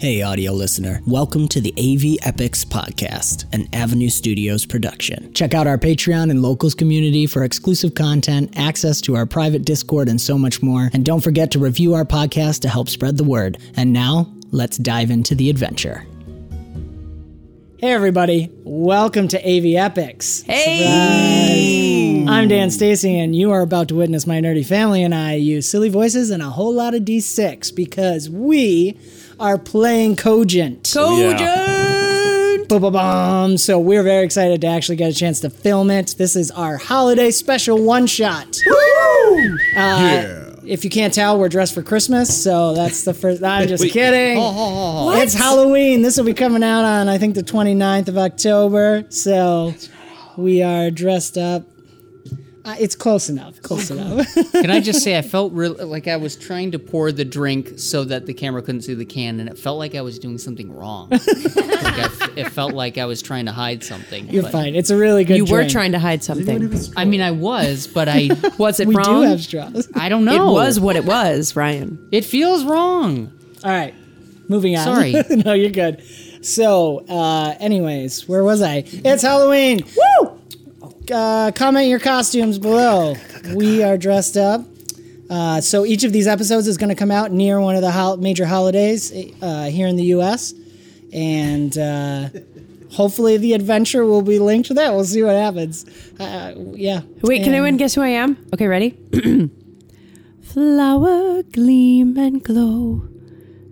Hey, audio listener. Welcome to the AV Epics Podcast, an Avenue Studios production. Check out our Patreon and locals community for exclusive content, access to our private Discord, and so much more. And don't forget to review our podcast to help spread the word. And now, let's dive into the adventure. Hey, everybody. Welcome to AV Epics. Hey! I'm Dan Stacy, and you are about to witness my nerdy family and I use silly voices and a whole lot of D6 because we are playing Cogent. Cogent! Ba-ba-bum. So we're very excited to actually get a chance to film it. This is our holiday special one shot. Uh, If you can't tell, we're dressed for Christmas, so that's the first. I'm just kidding. It's Halloween. This will be coming out on I think the 29th of October. So we are dressed up. Uh, it's close enough. Close enough. Can I just say, I felt real like I was trying to pour the drink so that the camera couldn't see the can, and it felt like I was doing something wrong. like I f- it felt like I was trying to hide something. You're but- fine. It's a really good. You were trying to hide something. I mean, I was, but I Was it We wrong? do have straws. I don't know. it was what it was, Ryan. It feels wrong. All right, moving on. Sorry. no, you're good. So, uh, anyways, where was I? It's Halloween. Woo! Uh, comment your costumes below. We are dressed up. Uh, so each of these episodes is going to come out near one of the hol- major holidays uh, here in the U.S. And uh, hopefully the adventure will be linked to that. We'll see what happens. Uh, yeah. Wait, can And- anyone guess who I am? Okay, ready? Flower gleam and glow.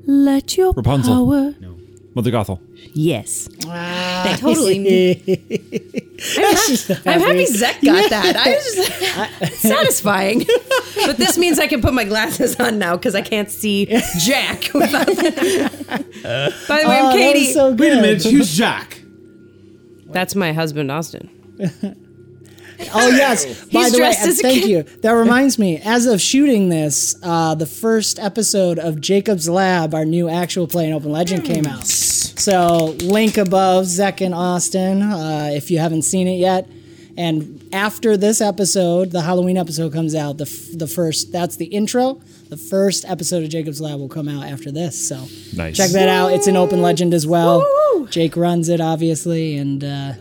Let your Rapunzel. power. Mother Gothel. Yes. totally. I'm happy Zek got that. I was just satisfying. but this means I can put my glasses on now because I can't see Jack. without- By the way, Oh, I'm Katie. so. Wait a minute, who's Jack? That's my husband, Austin. Oh yes. By the way, dressed and as thank kid. you. That reminds me. As of shooting this, uh, the first episode of Jacob's Lab, our new actual play in Open Legend, came out. So link above, Zek and Austin, uh, if you haven't seen it yet. And after this episode, the Halloween episode comes out. The f- the first that's the intro. The first episode of Jacob's Lab will come out after this. So Nice. check that out. It's an Open Legend as well. Jake runs it, obviously, and. Uh,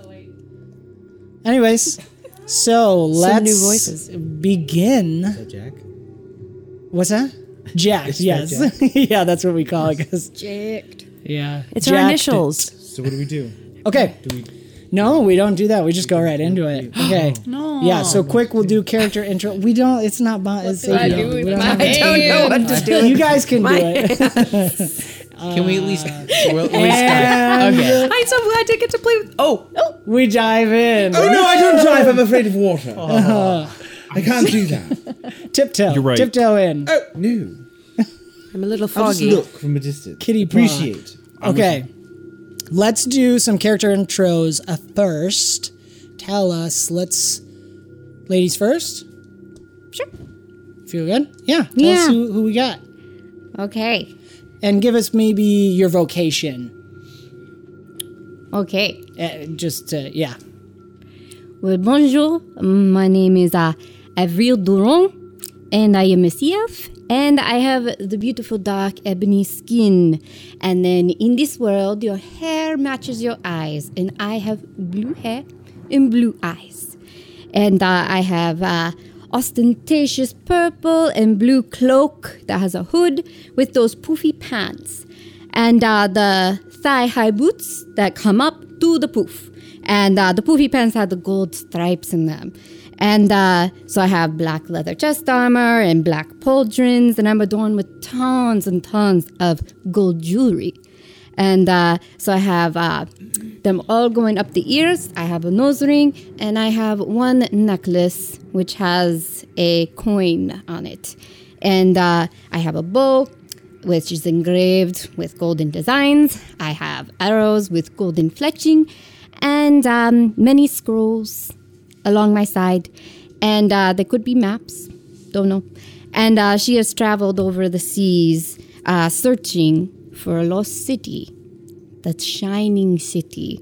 Anyways, so let's new voices. begin. Jack? What's that? Jack. yes. yeah, that's what we call it. Cause, Jacked. yeah. It's our Jacked initials. So what do we do? Okay. Do we? No, we don't do that. We just go right into it. Okay. No. Yeah. So quick, we'll do character intro. We don't. It's not. Bon- it's I do we don't I don't know what to do. You guys can do it. Can we at least? Uh, we'll, we'll okay. I'm so glad to get to play with. Oh, oh. we dive in. Oh no, I don't drive. I'm afraid of water. I can't do that. Tiptoe. You're right. Tiptoe in. Oh no. I'm a little foggy. I'll just look from a distance. Kitty paw. Appreciate. Okay. Let's do some character intros uh, first. Tell us, let's. Ladies first? Sure. Feel good? Yeah. Tell us Yeah. who, who we got. Okay. And give us maybe your vocation. Okay. Uh, just, uh, yeah. Well, bonjour. My name is uh, Avril Duron, and I am a CF. And I have the beautiful dark ebony skin. And then in this world, your hair matches your eyes. And I have blue hair and blue eyes. And uh, I have uh, ostentatious purple and blue cloak that has a hood with those poofy pants. And uh, the thigh high boots that come up to the poof. And uh, the poofy pants have the gold stripes in them. And uh, so I have black leather chest armor and black pauldrons, and I'm adorned with tons and tons of gold jewelry. And uh, so I have uh, them all going up the ears. I have a nose ring, and I have one necklace which has a coin on it. And uh, I have a bow, which is engraved with golden designs. I have arrows with golden fletching, and um, many scrolls along my side. And uh, there could be maps, don't know. And uh, she has traveled over the seas uh, searching for a lost city, that shining city,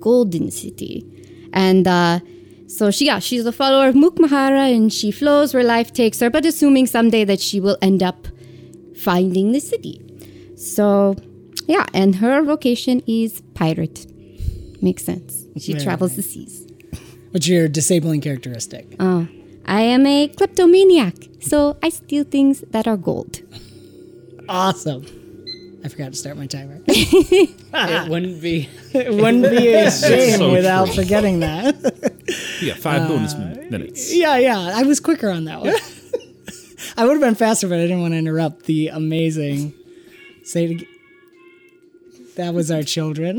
golden city. And uh, so she, yeah, she's a follower of Mukmahara and she flows where life takes her, but assuming someday that she will end up finding the city. So yeah, and her vocation is pirate. Makes sense. She Very travels the seas. What's your disabling characteristic? Oh, I am a kleptomaniac, so I steal things that are gold. Awesome. I forgot to start my timer. It wouldn't be. it wouldn't be a shame so without true. forgetting that. Yeah, got five bonus minutes. yeah, yeah. I was quicker on that one. I would have been faster, but I didn't want to interrupt the amazing. Say it again. That was our children.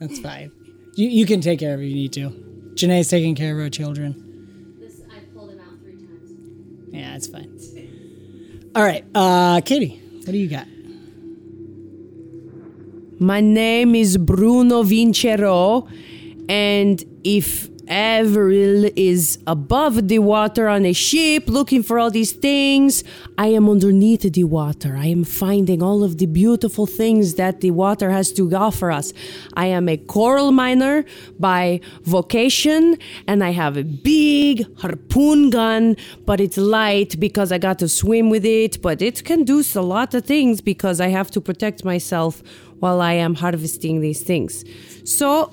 That's fine. You, you can take care of it if you need to. Janae's taking care of our children. I pulled him out three times. Yeah, it's fine. All right, uh, Katie, what do you got? My name is Bruno Vincero, and if Avril is above the water on a ship looking for all these things, I am underneath the water. I am finding all of the beautiful things that the water has to offer us. I am a coral miner by vocation, and I have a big harpoon gun, but it's light because I got to swim with it, but it can do a lot of things because I have to protect myself while I am harvesting these things. So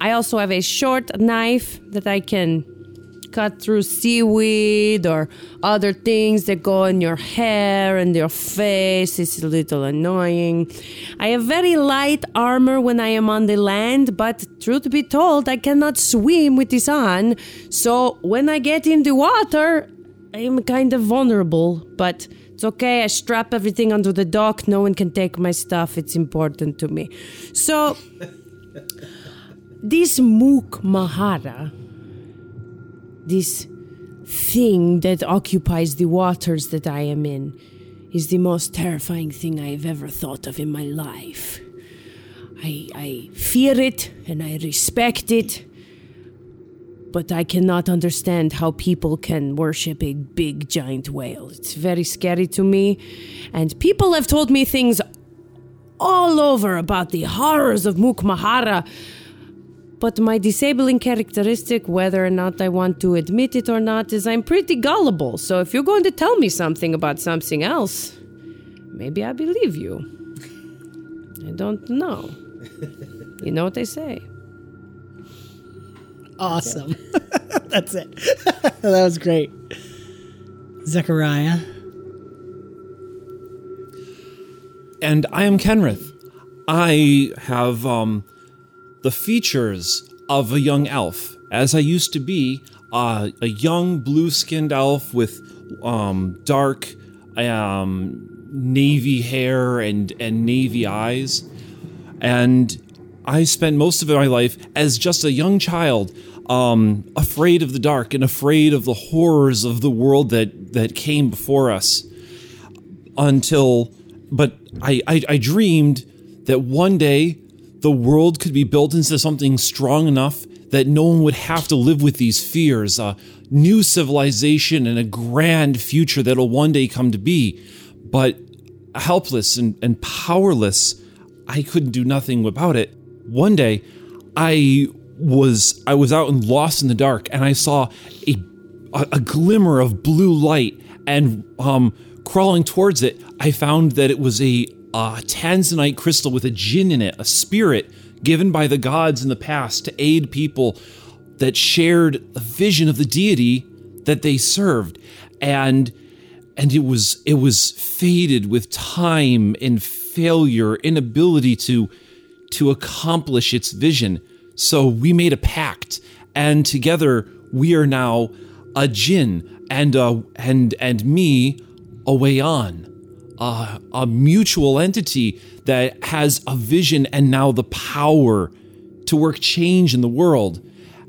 I also have a short knife that I can cut through seaweed or other things that go in your hair and your face. It's a little annoying. I have very light armor when I am on the land, but truth be told, I cannot swim with this on. So when I get in the water, I am kind of vulnerable, but it's okay. I strap everything onto the dock. No one can take my stuff. It's important to me. So this Mook Mahara, this thing that occupies the waters that I am in, is the most terrifying thing I have ever thought of in my life. I, I fear it and I respect it, but I cannot understand how people can worship a big giant whale. It's very scary to me, and people have told me things all over about the horrors of Mook Mahara. But my disabling characteristic, whether or not I want to admit it or not, is I'm pretty gullible. So if you're going to tell me something about something else, maybe I believe you. I don't know. You know what they say. Awesome. That's it. that was great. Zechariah. And I am Kenrith. I have um, the features of a young elf, as I used to be uh, a young blue-skinned elf with um, dark um, navy hair and and navy eyes, and I spent most of my life as just a young child, um, afraid of the dark and afraid of the horrors of the world that that came before us. Until but I, I I dreamed that one day the world could be built into something strong enough that no one would have to live with these fears a new civilization and a grand future that'll one day come to be. But helpless and, and powerless i couldn't do nothing about it. One day i was i was out and lost in the dark and i saw a a, a glimmer of blue light and um crawling towards it i found that it was a uh, tanzanite crystal with a jinn in it a spirit given by the gods in the past to aid people that shared a vision of the deity that they served. And and it was it was faded with time and failure inability to to accomplish its vision. So we made a pact and together we are now a jinn and uh and and me a way on uh, a mutual entity that has a vision and now the power to work change in the world.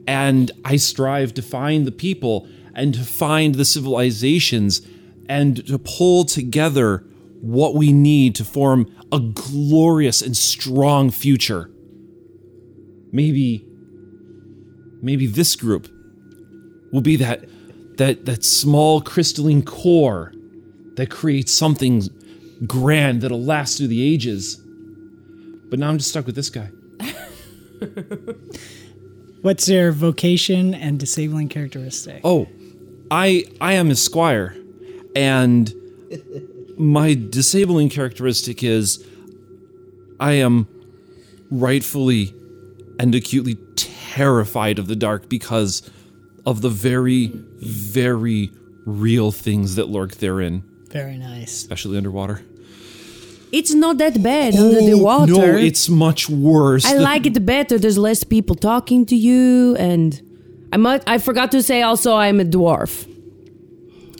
And I strive to find the people and to find the civilizations and to pull together what we need to form a glorious and strong future. Maybe maybe this group will be that that that small crystalline core that creates something grand that'll last through the ages. But now I'm just stuck with this guy. What's your vocation and disabling characteristic? Oh, I I am a squire, and my disabling characteristic is I am rightfully and acutely terrified of the dark because of the very, very real things that lurk therein, Very nice. especially underwater. It's not that bad under the water. No, it's much worse. I The- like it better. There's less people talking to you, and I might. I forgot to say also I'm a dwarf.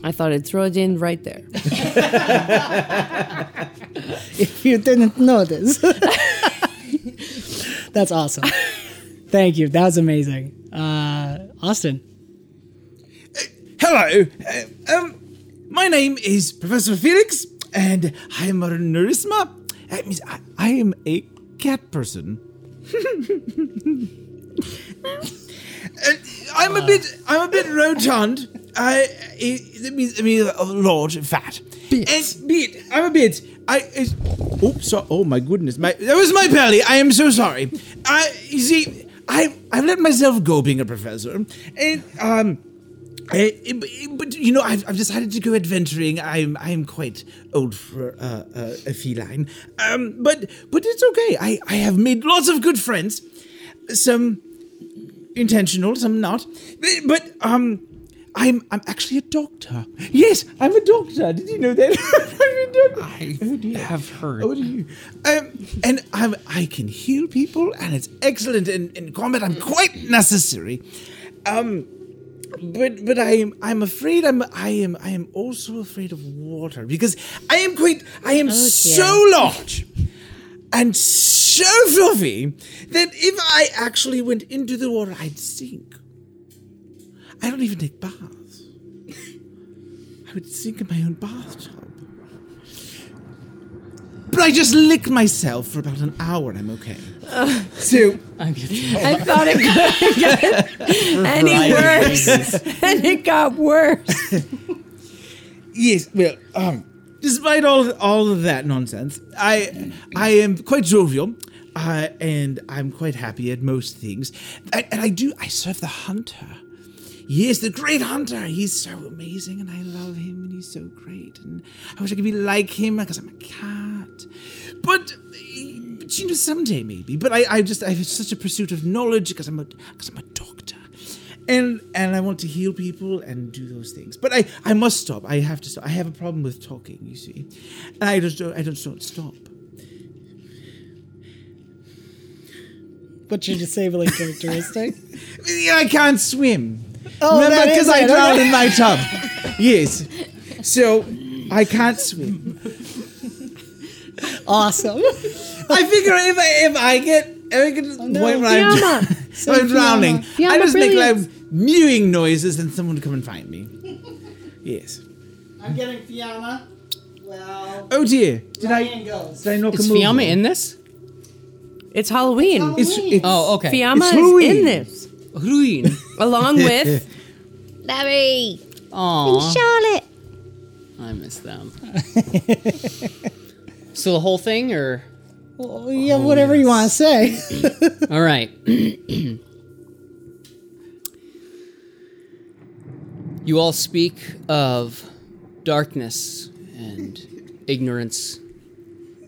I thought I'd throw it in right there. If you didn't notice. That's awesome. Thank you. That was amazing. Uh, Austin. Hello. Uh, um, my name is Professor Felix, and I am a Nerisma. That means I, I am a cat person. Uh, I'm a bit. I'm a bit rotund. I. It, that means I mean a large, fat. And bit. I'm a bit. I. It's, oh, so, oh my goodness! My that was my belly. I am so sorry. I. You see, I. I've let myself go being a professor, and um. Uh, but you know, I've, I've decided to go adventuring. I'm I'm quite old for uh, uh, a feline, um, but but it's okay. I, I have made lots of good friends, some intentional, some not. But, um, I'm I'm actually a doctor. Yes, I'm a doctor. Did you know that? I'm a doctor. I have heard. Oh, do you? Um, and I'm, I can heal people, and it's excellent in, in combat. I'm quite necessary. Um, but but I am I'm afraid I'm I am I am also afraid of water because I am quite I am oh, so large and so fluffy that if I actually went into the water I'd sink. I don't even take baths. I would sink in my own bathtub. But I just licked myself for about an hour and I'm okay. so I'm I thought it couldn't get any worse, and it got worse. Yes, well, um, despite all all of that nonsense, I I am quite jovial, uh, and I'm quite happy at most things. I, and I do I serve the hunter. Yes, the great hunter. He's so amazing, and I love him, and he's so great. And I wish I could be like him because I'm a cat. But, but you know, someday maybe. But I, I just I have such a pursuit of knowledge because I'm a because I'm a doctor and and I want to heal people and do those things. But I I must stop. I have to stop. I have a problem with talking. You see, and I just don't I just don't stop. What's your disabling characteristic? Yeah, I can't swim. Oh, Remember, because I drowned in my tub. yes, so I can't swim. Awesome. I figure if I if I get if I get to the no. point where I'm, Fiamma. if I'm drowning, Fiamma I just make brilliant. like mewing noises, and someone will come and find me. Yes. I'm getting Fiamma. Well, Oh dear. Did I goes. did I knock Is a Fiamma in this? It's Halloween. It's, it's, Oh, okay. Fiamma is Halloween. in this, Halloween. along with Larry Aw, And Charlotte. I miss them. So the whole thing, or Well, yeah, whatever you want to say. all right. you all speak of darkness and ignorance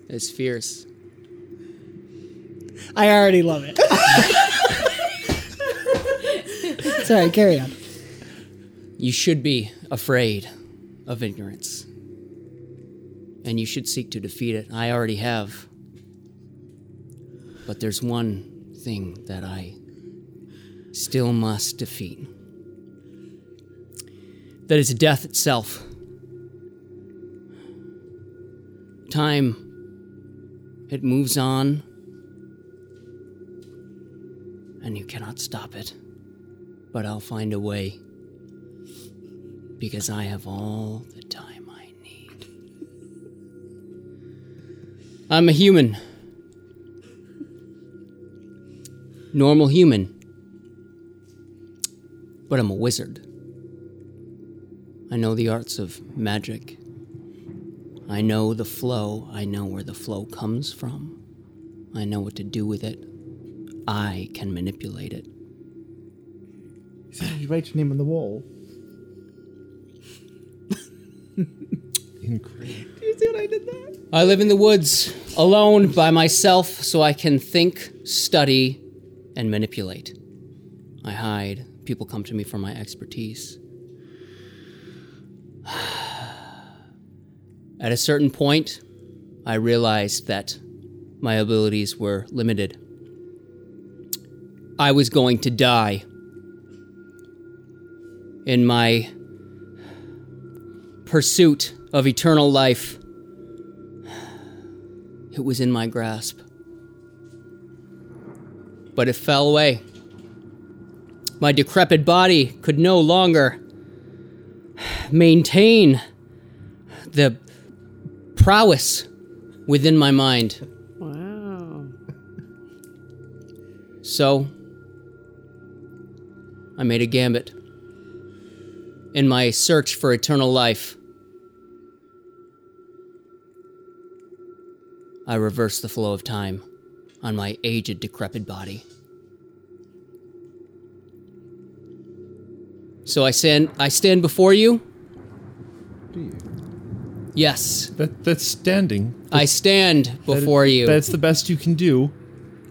as fierce. I already love it. Sorry, carry on. You should be afraid of ignorance. And you should seek to defeat it. I already have. But there's one thing that I still must defeat. That is death itself. Time, it moves on, and you cannot stop it. But I'll find a way because I have all the I'm a human. Normal human. But I'm a wizard. I know the arts of magic. I know the flow. I know where the flow comes from. I know what to do with it. I can manipulate it. You write your name on the wall. Incredible. Do you see what I did that. I live in the woods, alone by myself, so I can think, study, and manipulate. I hide. People come to me for my expertise. At a certain point, I realized that my abilities were limited. I was going to die. In my pursuit of eternal life, it was in my grasp. But it fell away. My decrepit body could no longer maintain the prowess within my mind. Wow. So, I made a gambit. In my search for eternal life, I reversed the flow of time on my aged, decrepit body. So I stand, I stand before you. Do you? Yes, That that's standing. I stand That- before you. That's the best you can do.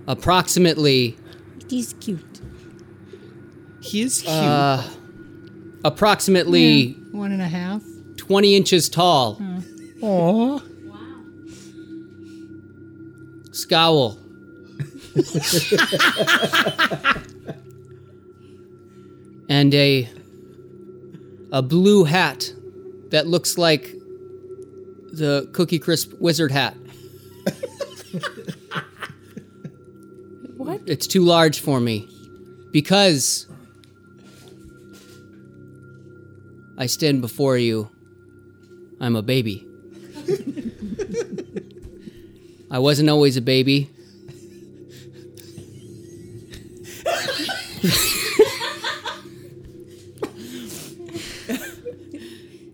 approximately It is cute. He is cute. Uh, approximately One and a half. 20 inches tall. Aw. Scowl. and a a blue hat that looks like the Cookie Crisp wizard hat. What? It's too large for me because I stand before you. I'm a baby. I wasn't always a baby.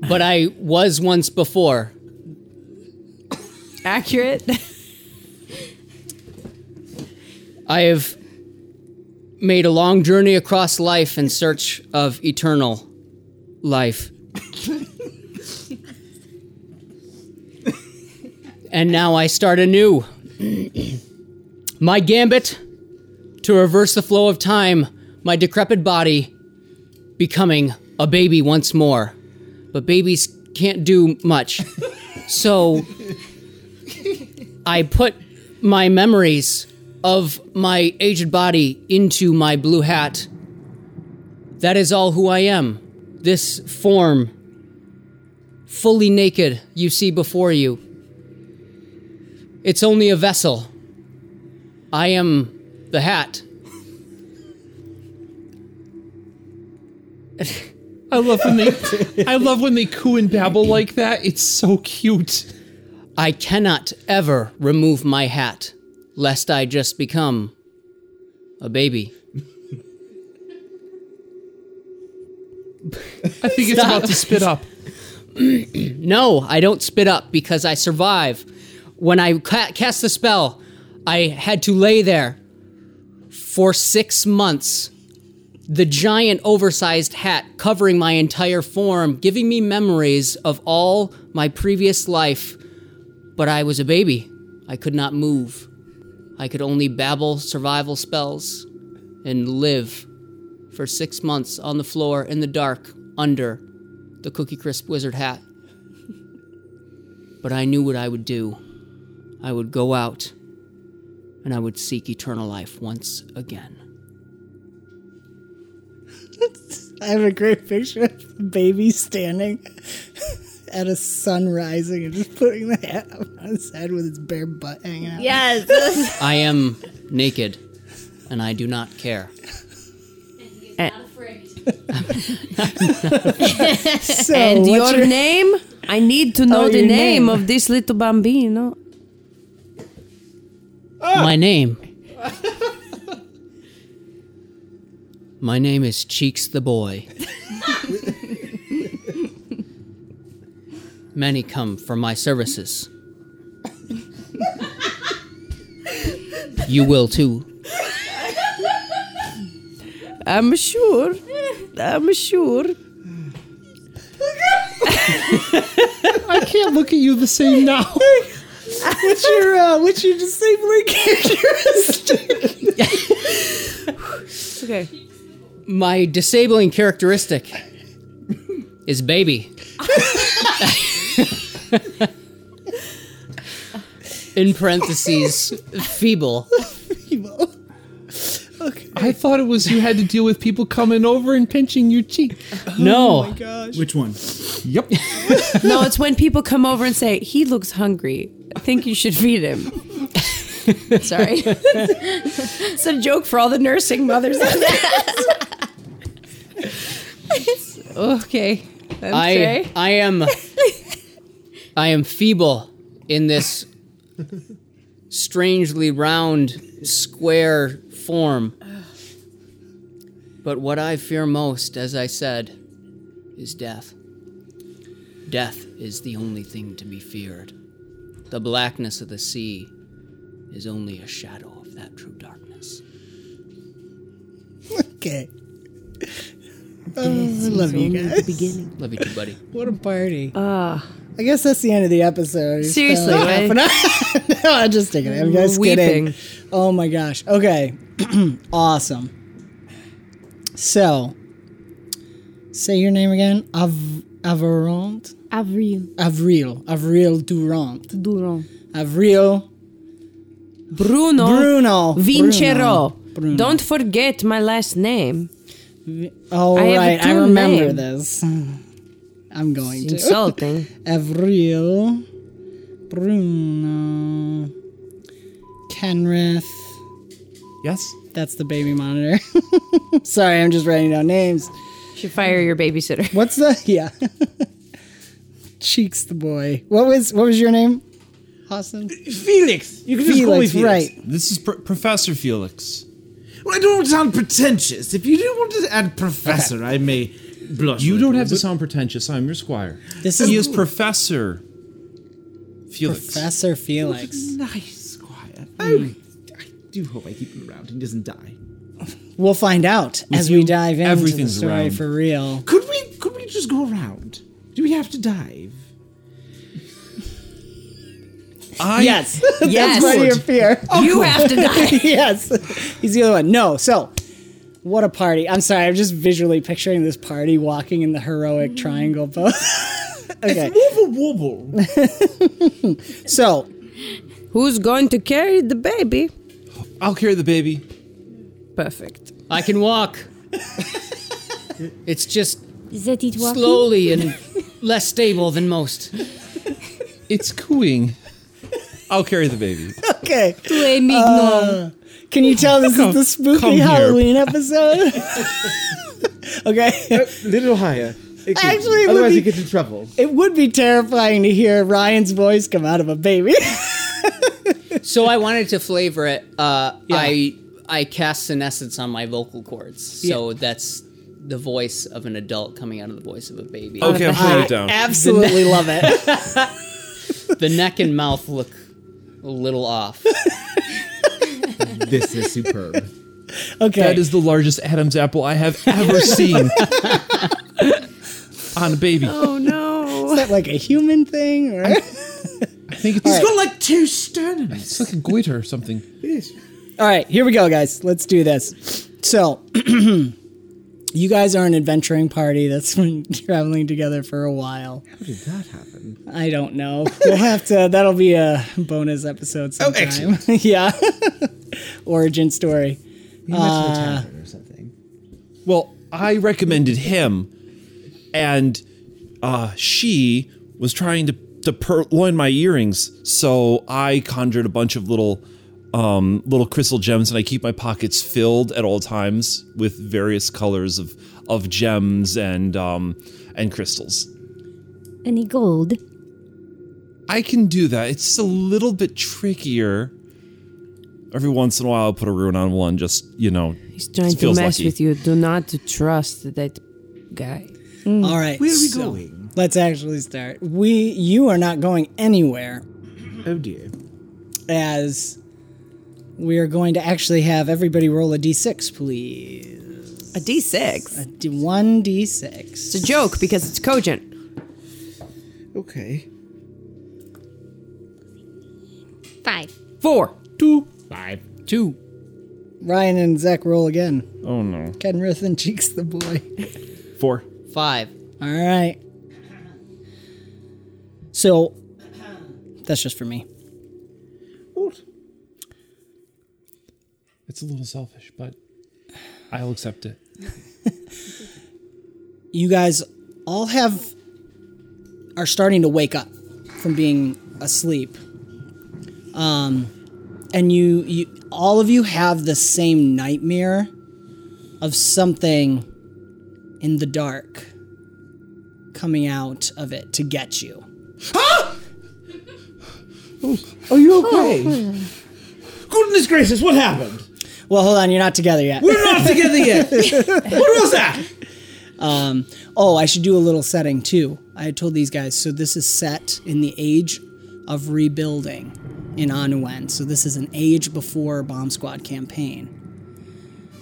but I was once before. Accurate. I have made a long journey across life in search of eternal life. And now I start anew. my gambit to reverse the flow of time, my decrepit body becoming a baby once more. But babies can't do much. so I put my memories of my aged body into my blue hat. That is all who I am. This form, fully naked, you see before you. It's only a vessel. I am the hat. I love when they I love when they coo and babble like that. It's so cute. I cannot ever remove my hat, lest I just become a baby. I think it's about to spit up. No, I don't spit up because I survive. When I ca- cast the spell, I had to lay there for six months. The giant, oversized hat covering my entire form, giving me memories of all my previous life. But I was a baby. I could not move. I could only babble survival spells and live for six months on the floor in the dark under the Cookie Crisp wizard hat. But I knew what I would do. I would go out and I would seek eternal life once again. I have a great picture of the baby standing at a sun rising and just putting the hat up on his head with his bare butt hanging out. Yes. I am naked and I do not care. So, and your, your- name? I need to oh, know Oh, the name, name. of this little bambino. My name. My name is Cheeks the Boy. Many come for my services. You will too. I'm sure. I'm sure. I can't look at you the same now. What's your uh, what's your disabling characteristic? Okay. My disabling characteristic is baby. In parentheses, feeble. I thought it was you had to deal with people coming over and pinching your cheek. Oh no. Which one? Yep. No, it's when people come over and say, he looks hungry. I think you should feed him. Sorry. it's a joke for all the nursing mothers. out there. okay. I Okay. I am I am feeble in this strangely round square form. But what I fear most, as I said, is death. Death is the only thing to be feared. The blackness of the sea is only a shadow of that true darkness. okay. Oh, I love you guys. It's only the beginning. Love you too, buddy. What a party. Ah. I guess that's the end of the episode. It's, Seriously, right? half an hour. no, I'm just kidding. I'm just Weeping. kidding. Oh my gosh. Okay. awesome. So, say your name again. Av Averant? Avril Avril. Avril Durant. Durand. Avril Bruno, Bruno. Vincero. Bruno. Bruno. Don't forget my last name. Oh, I right. I remember name. this. I'm going to. Insulting. Avril, Bruno, Kenrith. Yes. That's the baby monitor. Sorry, I'm just writing down names. Should fire your babysitter. What's the yeah? Cheeks the boy. What was what was your name? Austin. Felix. You can just call me Felix, Felix. right? This is Pr- Professor Felix. Well, I don't want to sound pretentious. If you do want to add professor, I may blush. You don't have to sound pretentious. I'm your squire. This He is is Professor Felix. Professor Felix. Nice, Squire. Oh, I do hope I keep him around. He doesn't die. We'll find out as we dive into the everything's story around. for real. Could we? Could we just go around? Do we have to dive? I, Yes, Yes. that's part of your fear. you have to die. yes, he's the other one. No, so what a party! I'm sorry, I'm just visually picturing this party walking in the heroic triangle pose. okay, Wobble wobble. so Who's going to carry the baby? I'll carry the baby. Perfect. I can walk. it's just Is that it walking? slowly and less stable than most. It's cooing. I'll carry the baby. okay, Tu es mignon. Can you tell this is the spooky. Halloween episode? okay, A little higher. Okay. Actually, it otherwise be- you get in trouble. it would be terrifying to hear Ryan's voice come out of a baby. So I wanted to flavor it. Uh, I I cast senescence on my vocal cords, so that's the voice of an adult coming out of the voice of a baby. Okay, I'm putting it down. Absolutely love it. The neck and mouth look a little off. This is superb. Okay, That is the largest Adam's apple I have ever seen on a baby. Oh no. is that like a human thing? Or? I think it's, He's got like two sternums. it's like a goiter or something. It is. All right, here we go, guys. Let's do this. So, you guys are an adventuring party that's been traveling together for a while. How did that happen? I don't know. We'll have to. That'll be a bonus episode sometime. excellent. yeah, origin story. He went to the tavern or something. Well, I recommended him, and uh, she was trying to to purloin my earrings. So I conjured a bunch of little um, little crystal gems, and I keep my pockets filled at all times with various colors of of gems and um, and crystals. Any gold? I can do that. It's just a little bit trickier. Every once in a while, I'll put a rune on one. Just you know, He's trying to mess lucky. with you. Do not trust that guy. All right. Where are we so going? Let's actually start. We, you are not going anywhere, Oh dear. as we are going to actually have everybody roll a d6, please. A d6? A d- one d6. It's a joke because it's cogent. Okay. Five. Four. Two. Five. Two. Ryan and Zach roll again. Oh no. Kenrith and Cheeks the boy. Four. Five. All right. So that's just for me. It's a little selfish, but I'll accept it. You guys all have are starting to wake up from being asleep. Um and you you all of you have the same nightmare of something in the dark coming out of it to get you. Are you okay? Goodness gracious, what happened? Well, hold on, you're not together yet. We're not together yet. what was that? Um, oh, I should do a little setting too. I told these guys, so this is set in the age of rebuilding in Anuen. So this is an age before Bomb Squad campaign.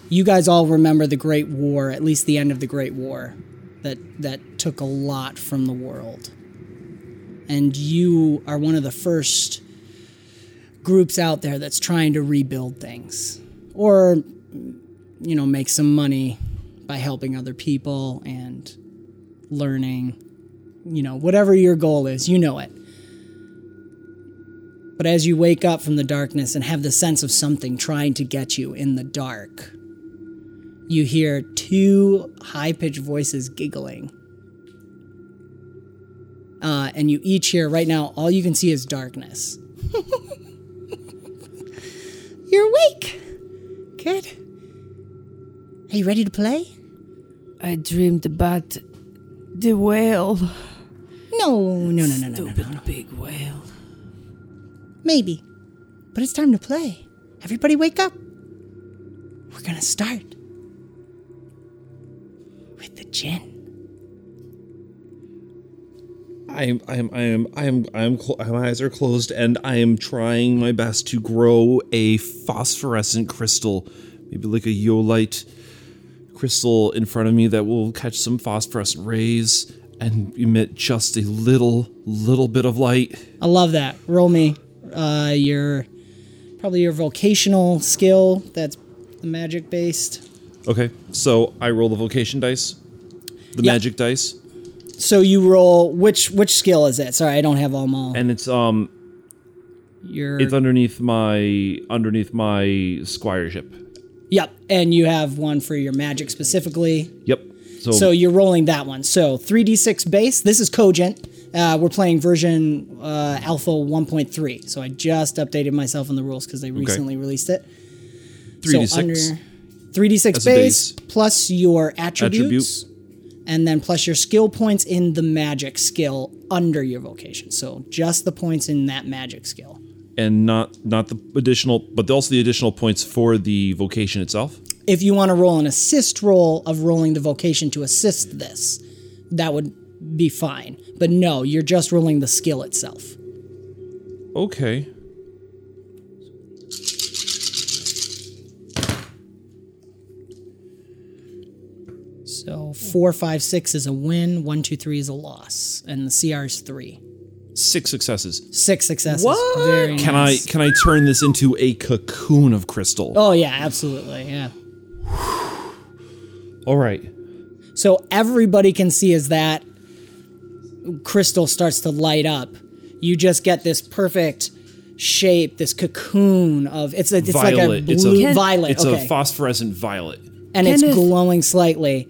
You guys all remember the Great War, at least the end of the Great War, that that took a lot from the world. And you are one of the first groups out there that's trying to rebuild things or you know, make some money by helping other people and learning, you know, whatever your goal is, you know it. But as you wake up from the darkness and have the sense of something trying to get you in the dark, you hear two high pitched voices giggling. Uh, and you each hear right now, all you can see is darkness. You're awake. Good. Are you ready to play? I dreamed about the whale. No, no, no, no, no, no, Stupid no. big whale. Maybe. But it's time to play. Everybody wake up. We're gonna start with the jinn. I am, I am, I am, I am, I am. Cl- my eyes are closed, and I am trying my best to grow a phosphorescent crystal, maybe like a iolite crystal in front of me that will catch some phosphorescent rays and emit just a little, little bit of light. I love that. Roll me uh, your probably your vocational skill that's magic based. Okay, so I roll the vocation dice, the magic dice, So you roll which which skill is it? Sorry, I don't have all them all. and it's um, Your it's underneath my underneath my squireship. yep, and you have one for your magic specifically. Yep. So, So you're rolling that one. So 3d6 base. This is Cogent. Uh, we're playing version uh, alpha 1.3. So I just updated myself on the rules because they recently released it. three d So under six. 3d6 base, base. plus your attributes, and then plus your skill points in the magic skill under your vocation. So just the points in that magic skill. and not not the additional, but also the additional points for the vocation itself. If you want to roll an assist roll of rolling the vocation to assist this, that would be fine. But no, you're just rolling the skill itself. Okay. So four, five, six is a win. One, two, three is a loss, and the CR is three. Six successes. Six successes. What? Very Can nice. I can I turn this into a cocoon of crystal? Oh yeah, absolutely. Yeah. All right. So everybody can see as that crystal starts to light up, you just get this perfect shape, this cocoon of it's a, it's like a blue It's a- violet. It's okay. a phosphorescent violet. and it's glowing slightly.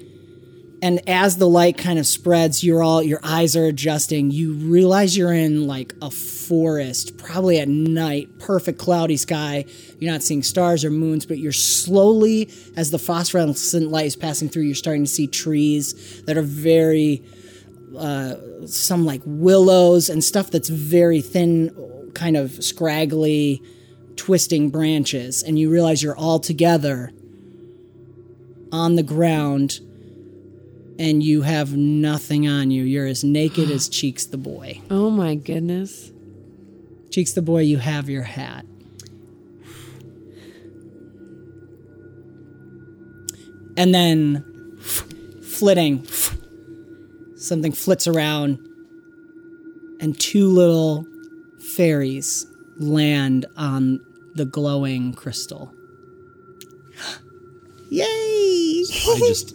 And as the light kind of spreads, you're all your eyes are adjusting. You realize you're in like a forest, probably at night, perfect cloudy sky. You're not seeing stars or moons, but you're slowly, as the phosphorescent light is passing through, you're starting to see trees that are very, uh, some like willows and stuff that's very thin, kind of scraggly, twisting branches. And you realize you're all together on the ground and you have nothing on you. You're as naked as Cheeks the boy. Oh my goodness. Cheeks the boy, you have your hat. And then flitting, something flits around, and two little fairies land on the glowing crystal. Yay! I just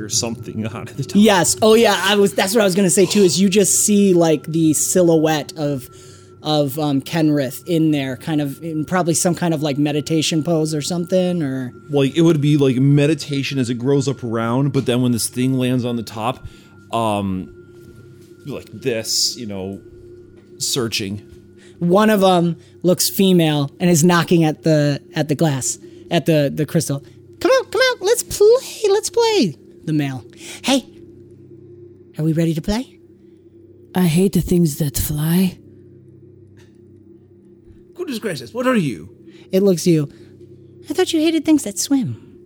hear something out of the top. Yes. Oh yeah. I was. That's what I was gonna say too. Is you just see like the silhouette of of um, Kenrith in there, kind of in probably some kind of like meditation pose or something, or Like it would be like meditation as it grows up around, but then when this thing lands on the top, um, like this, you know, searching. one of them looks female and is knocking at the at the glass at the the crystal. Come out, come out. Let's play. Let's play. The male. Hey, are we ready to play? I hate the things that fly. Goodness gracious, what are you? It looks you. I thought you hated things that swim.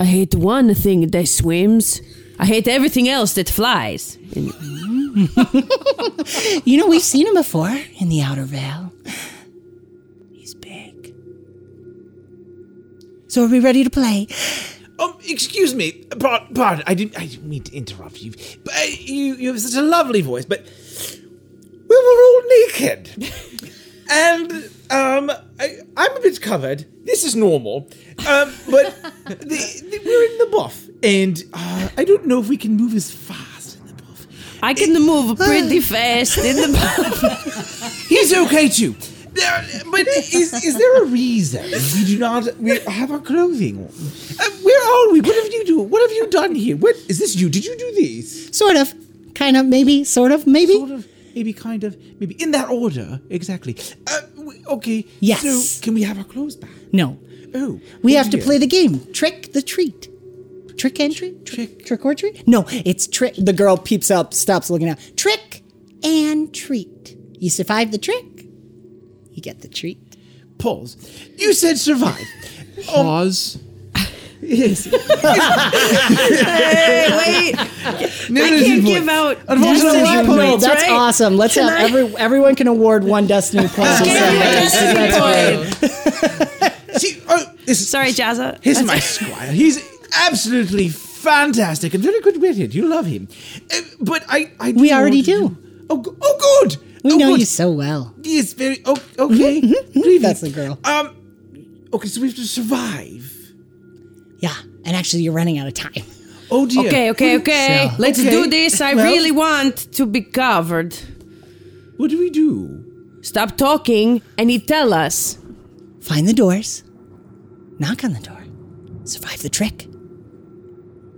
I hate one thing that swims. I hate everything else that flies. You know, we've seen him before in the Outer Vale. He's big. So are we ready to play? Um, excuse me, pardon, pardon, I didn't, I didn't mean to interrupt you, but uh, you, you have such a lovely voice, but we were all naked, and um, I, I'm a bit covered. This is normal, um, but the, the, we're in the buff, and uh, I don't know if we can move as fast in the buff. I can move pretty fast in the buff. He's okay too. There, but is, is there a reason we do not we have our clothing on? Uh, where are we? What have you do? What have you done here? What is this? You? Did you do these? Sort of. Kind of, maybe, sort of, maybe. Sort of, maybe, kind of, maybe in that order exactly. Uh, okay. Yes. So can we have our clothes back? No. Oh, We have to play the game. Trick the treat. Trick and treat? Trick, trick or treat? No, it's trick. The girl peeps up, stops looking out. Trick and treat. You survive the trick, you get the treat. Pause. You said survive. Pause. yes. Hey, wait, I can't give out Unfortunately, destiny you no, that's right? awesome. Let's Can have I- every everyone can award one destiny point. to Give me a destiny That's great. point. See, oh, this is Sorry, Jazza. Here's my squire. He's absolutely fantastic and very good witted. You love him. Uh, but I, I We already do. Oh, oh, good. We oh, know good. you so well. He is very. Oh, okay. Really. That's the girl. Um. Okay, so we have to survive. Yeah, and actually, you're running out of time. Oh dear. Okay, okay, okay. So- Let's Okay, do this. I well- really want to be covered. What do we do? Stop talking and you tell us. Find the doors, knock on the door, survive the trick,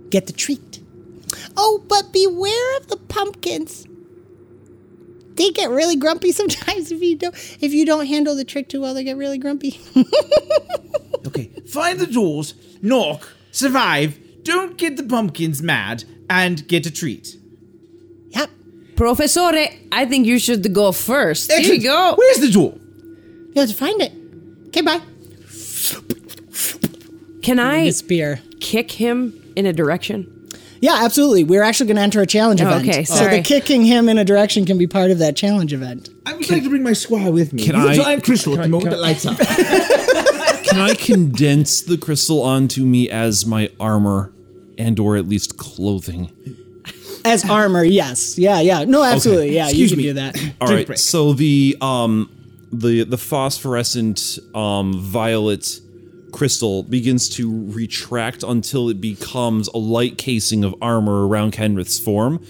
get the treat. Oh, but beware of the pumpkins. They get really grumpy sometimes if you don't if you don't handle the trick too well. They get really grumpy. Okay, find the doors, knock, survive. Don't get the pumpkins mad, and get a treat. yep. Professore, I think you should go first. Here you go. Where's the door? You have to find it. Okay, bye. Can I spear. kick him in a direction? Yeah, absolutely. We're actually going to enter a challenge Oh, event. okay, So the kicking him in a direction can be part of that challenge event. I would like to bring my squire with me. Can He's a I- giant crystal at the I- moment can that lights up. Can I condense the crystal onto me as my armor and or at least clothing? As armor, yes. Yeah, yeah. No, absolutely. Yeah, Excuse you can me. do that. All Drink right. break. So the um the the phosphorescent um violet crystal begins to retract until it becomes a light casing of armor around Kenrith's form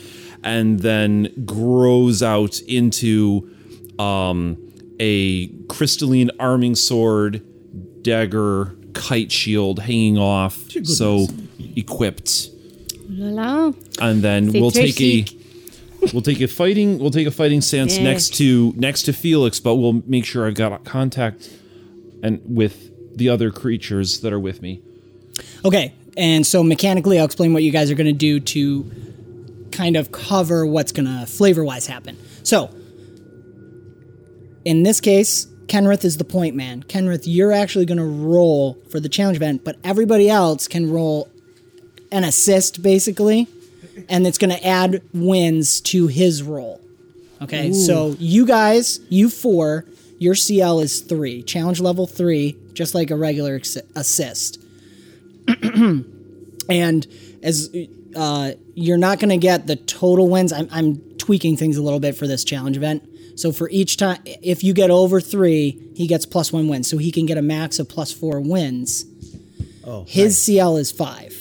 and then grows out into um a crystalline arming sword, dagger, kite shield hanging off so equipped La la. and then C'est we'll très take a we'll take a fighting we'll take a fighting stance Yeah. next to next to Felix, but we'll make sure I've got contact and with the other creatures that are with me. Okay, and so mechanically, I'll explain what you guys are going to do to kind of cover what's going to flavor wise happen. So, in this case, Kenrith is the point man. Kenrith, you're actually going to roll for the challenge event, but everybody else can roll an assist basically, and it's going to add wins to his roll. Okay, so you guys, you four, your CL is three, challenge level three, just like a regular assist. and as uh, you're not going to get the total wins, I'm, I'm tweaking things a little bit for this challenge event. So for each time, if you get over three, he gets plus one win. So he can get a max of plus four wins. Oh, His CL is five.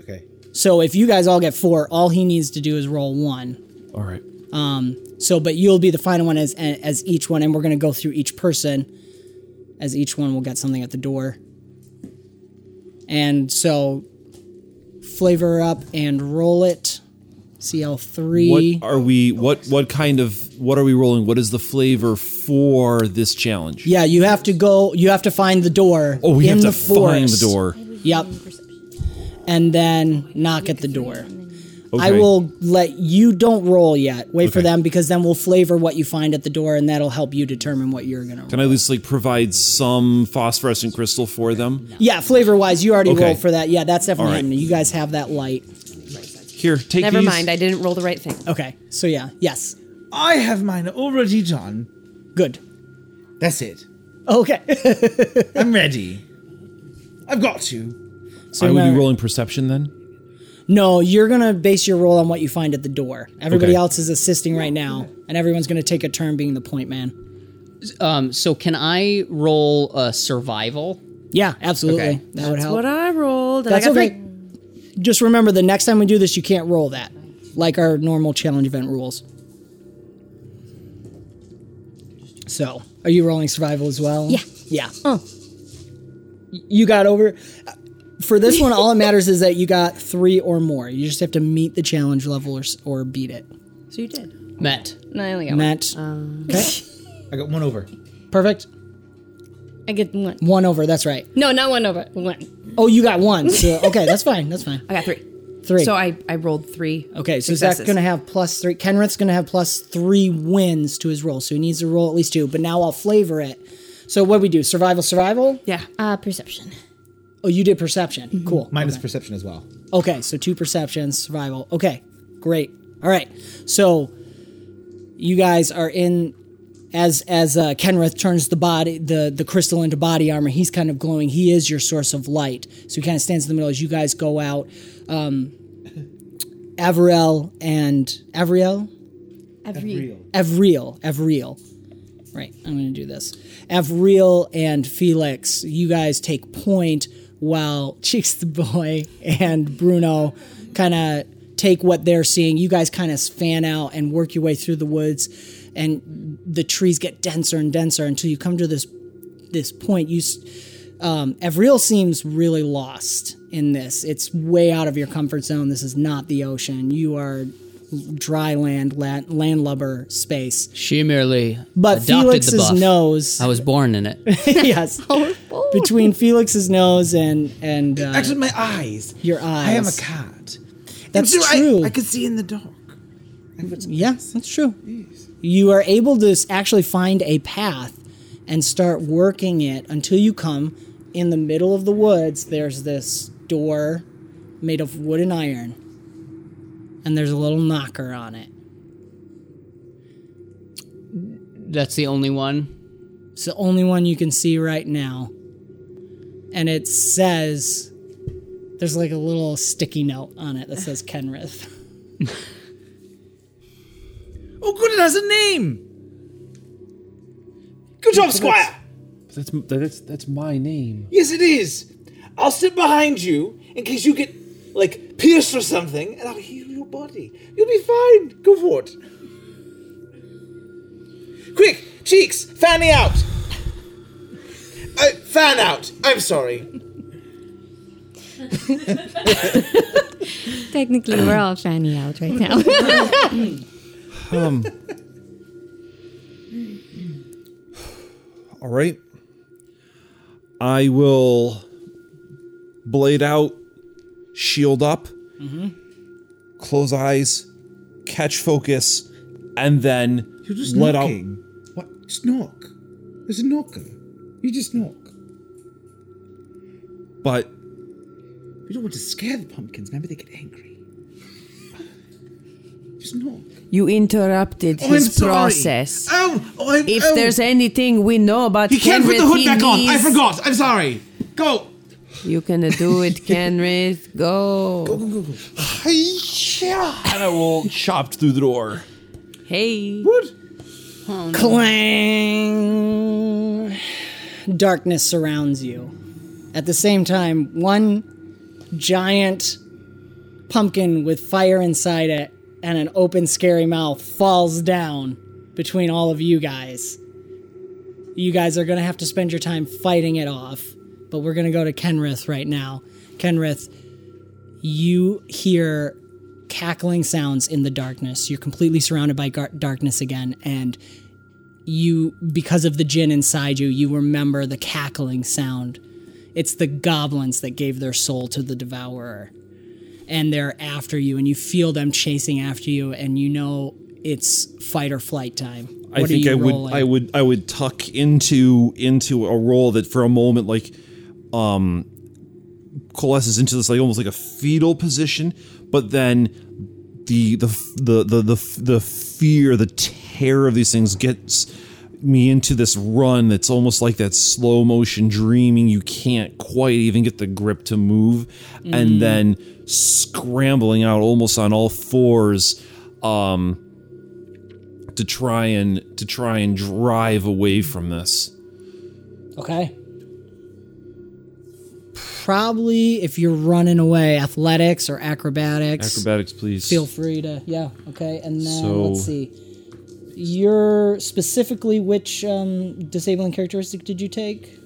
okay. So if you guys all get four, all he needs to do is roll one. All right. Um. So, but you'll be the final one as as each one, and we're going to go through each person, as each one will get something at the door. And so, flavor up and roll it. CL three. What are we? What what kind of what are we rolling? What is the flavor for this challenge? Yeah, you have to go. You have to find the door. Oh, we have the to find the door. Yep. And then knock at the door. I will let you don't roll yet. Wait for them because then we'll flavor what you find at the door, and that'll help you determine what you're gonna. Can I at least like provide some phosphorescent crystal for them? Yeah, flavor wise, you already Okay. rolled for that. Yeah, that's definitely All right. hidden. You guys have that light. Here, take Never these. mind, I didn't roll the right thing. Okay, so yeah, yes, I have mine already done. good. That's it. Okay. I'm ready. I've got to. so I would be rolling perception then. No, you're gonna base your roll on what you find at the door. Everybody Okay. else is assisting right now, and everyone's gonna take a turn being the point man. Um, so can I roll a survival? Yeah, absolutely. Okay. That would help. What I rolled. And That's I got okay. three. Just remember, the next time we do this, you can't roll that, like our normal challenge event rules. So, are you rolling survival as well? Yeah. Yeah. Oh. You got over. For this one, all it matters is that you got three or more. You just have to meet the challenge level or, or beat it. So you did. Met. No, I only got one. Matt. okay. I got one over. Perfect. I get one. One over. That's right. No, not one over. One. Oh, you got one. So, okay, that's fine. That's fine. I got three. Three. So I, I rolled three. Okay, so successes. Zach's going to have plus three. Kenrith's going to have plus three wins to his roll, so he needs to roll at least two. But now I'll flavor it. So what do we do? Survival, survival. Yeah. Uh, perception. Oh, you did perception. Cool. Mine is perception as well. Okay, so two perceptions, survival. Okay, great. All right, so you guys are in as as uh, Kenrith turns the body the the crystal into body armor. He's kind of glowing. He is your source of light. So he kind of stands in the middle as you guys go out. Um, Avriel and Avriel. Every. Evriel, Evriel. Right, I'm going to do this. Evriel and Felix, you guys take point while Cheeks the Boy and Bruno kind of take what they're seeing. You guys kind of fan out and work your way through the woods, and the trees get denser and denser until you come to this this point. You, s- um, Evriel seems really lost in this. It's way out of your comfort zone. This is not the ocean. You are dry land, land landlubber space. She merely But adopted the Felix's buff. nose, I was born in it. yes, between Felix's nose and and uh, Actually, my eyes. your eyes. I am a cat. That's I'm true. I, I can see in the dark. Yeah, that's true. You are able to actually find a path and start working it until you come in the middle of the woods. There's this door made of wood and iron, and there's a little knocker on it. That's the only one. It's the only one you can see right now. And it says there's like a little sticky note on it that says Kenrith. Oh, good, it has a name. Good job, Squire. That's that's that's my name. Yes, it is. I'll sit behind you in case you get like pierced or something, and I'll heal your body. You'll be fine. Go for it. Quick, cheeks, fan me out. Uh, fan out. I'm sorry. Technically, we're all fanny out right now. um. All right. I will blade out, shield up, close eyes, catch focus, and then You're just let knocking. What? Just knock. There's a knocker. You just knock. But You don't want to scare the pumpkins. Remember, they get angry. Just knock. You interrupted Oh, I'm his sorry. process. Oh, oh, I'm, If oh. there's anything we know about He can't put the hood he back on. I forgot. I'm sorry. Go. You can do it, Kenrith. Go. Go, go, go, go. and I will chop through the door. Hey. What? Oh, Clang! Darkness surrounds you. At the same time, one giant pumpkin with fire inside it and an open, scary mouth falls down between all of you guys. You guys are going to have to spend your time fighting it off, but we're going to go to Kenrith right now. Kenrith, you hear cackling sounds in the darkness. You're completely surrounded by gar- darkness again, and you, because of the jinn inside you, you remember the cackling sound. It's the goblins that gave their soul to the devourer. And they're after you, and you feel them chasing after you, and you know it's fight or flight time. What I think I would rolling? I would I would tuck into into a roll that for a moment like um coalesces into this like almost like a fetal position, but then the the the the the, the fear, the terror of these things gets me into this run that's almost like that slow motion dreaming you can't quite even get the grip to move and then scrambling out almost on all fours um to try and to try and drive away from this. Okay. Probably if you're running away, athletics or acrobatics. Acrobatics, please. Feel free to, yeah, okay. And then So- let's see. You're specifically which um, disabling characteristic did you take?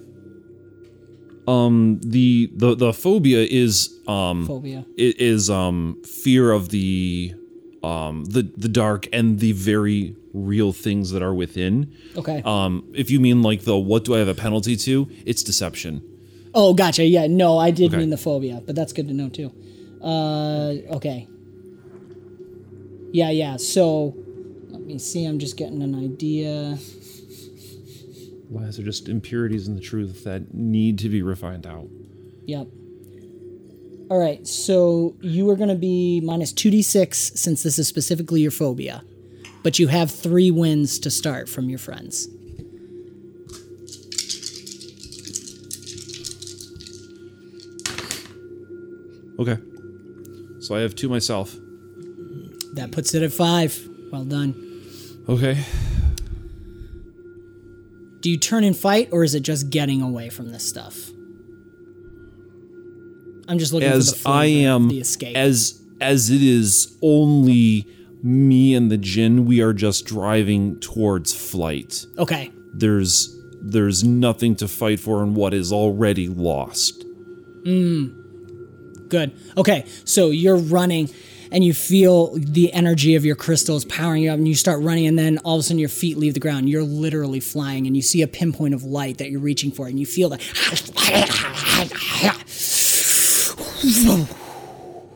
um the the the phobia is um Phobia. it is um fear of the um the the dark and the very real things that are within. Okay. Um if you mean like the what do I have a penalty to? It's deception. oh, gotcha. Yeah, no, I did Okay. mean the phobia, but that's good to know too. Uh, okay. Yeah, yeah. So let me see. I'm just getting an idea. Lies are just impurities in the truth that need to be refined out. Yep. All right, so you are going to be minus 2d6 since this is specifically your phobia. But you have three wins to start from your friends. Okay. So I have two myself. That puts it at five. Well done. Okay. Do you turn and fight, or is it just getting away from this stuff? I'm just looking for the as I am the escape. as as it is only me and the Jinn, we are just driving towards flight. okay, There's there's nothing to fight for in what is already lost. Mm. good. Okay, so you're running, and you feel the energy of your crystals powering you up, and you start running, and then all of a sudden your feet leave the ground. You're literally flying, and you see a pinpoint of light that you're reaching for, and you feel that.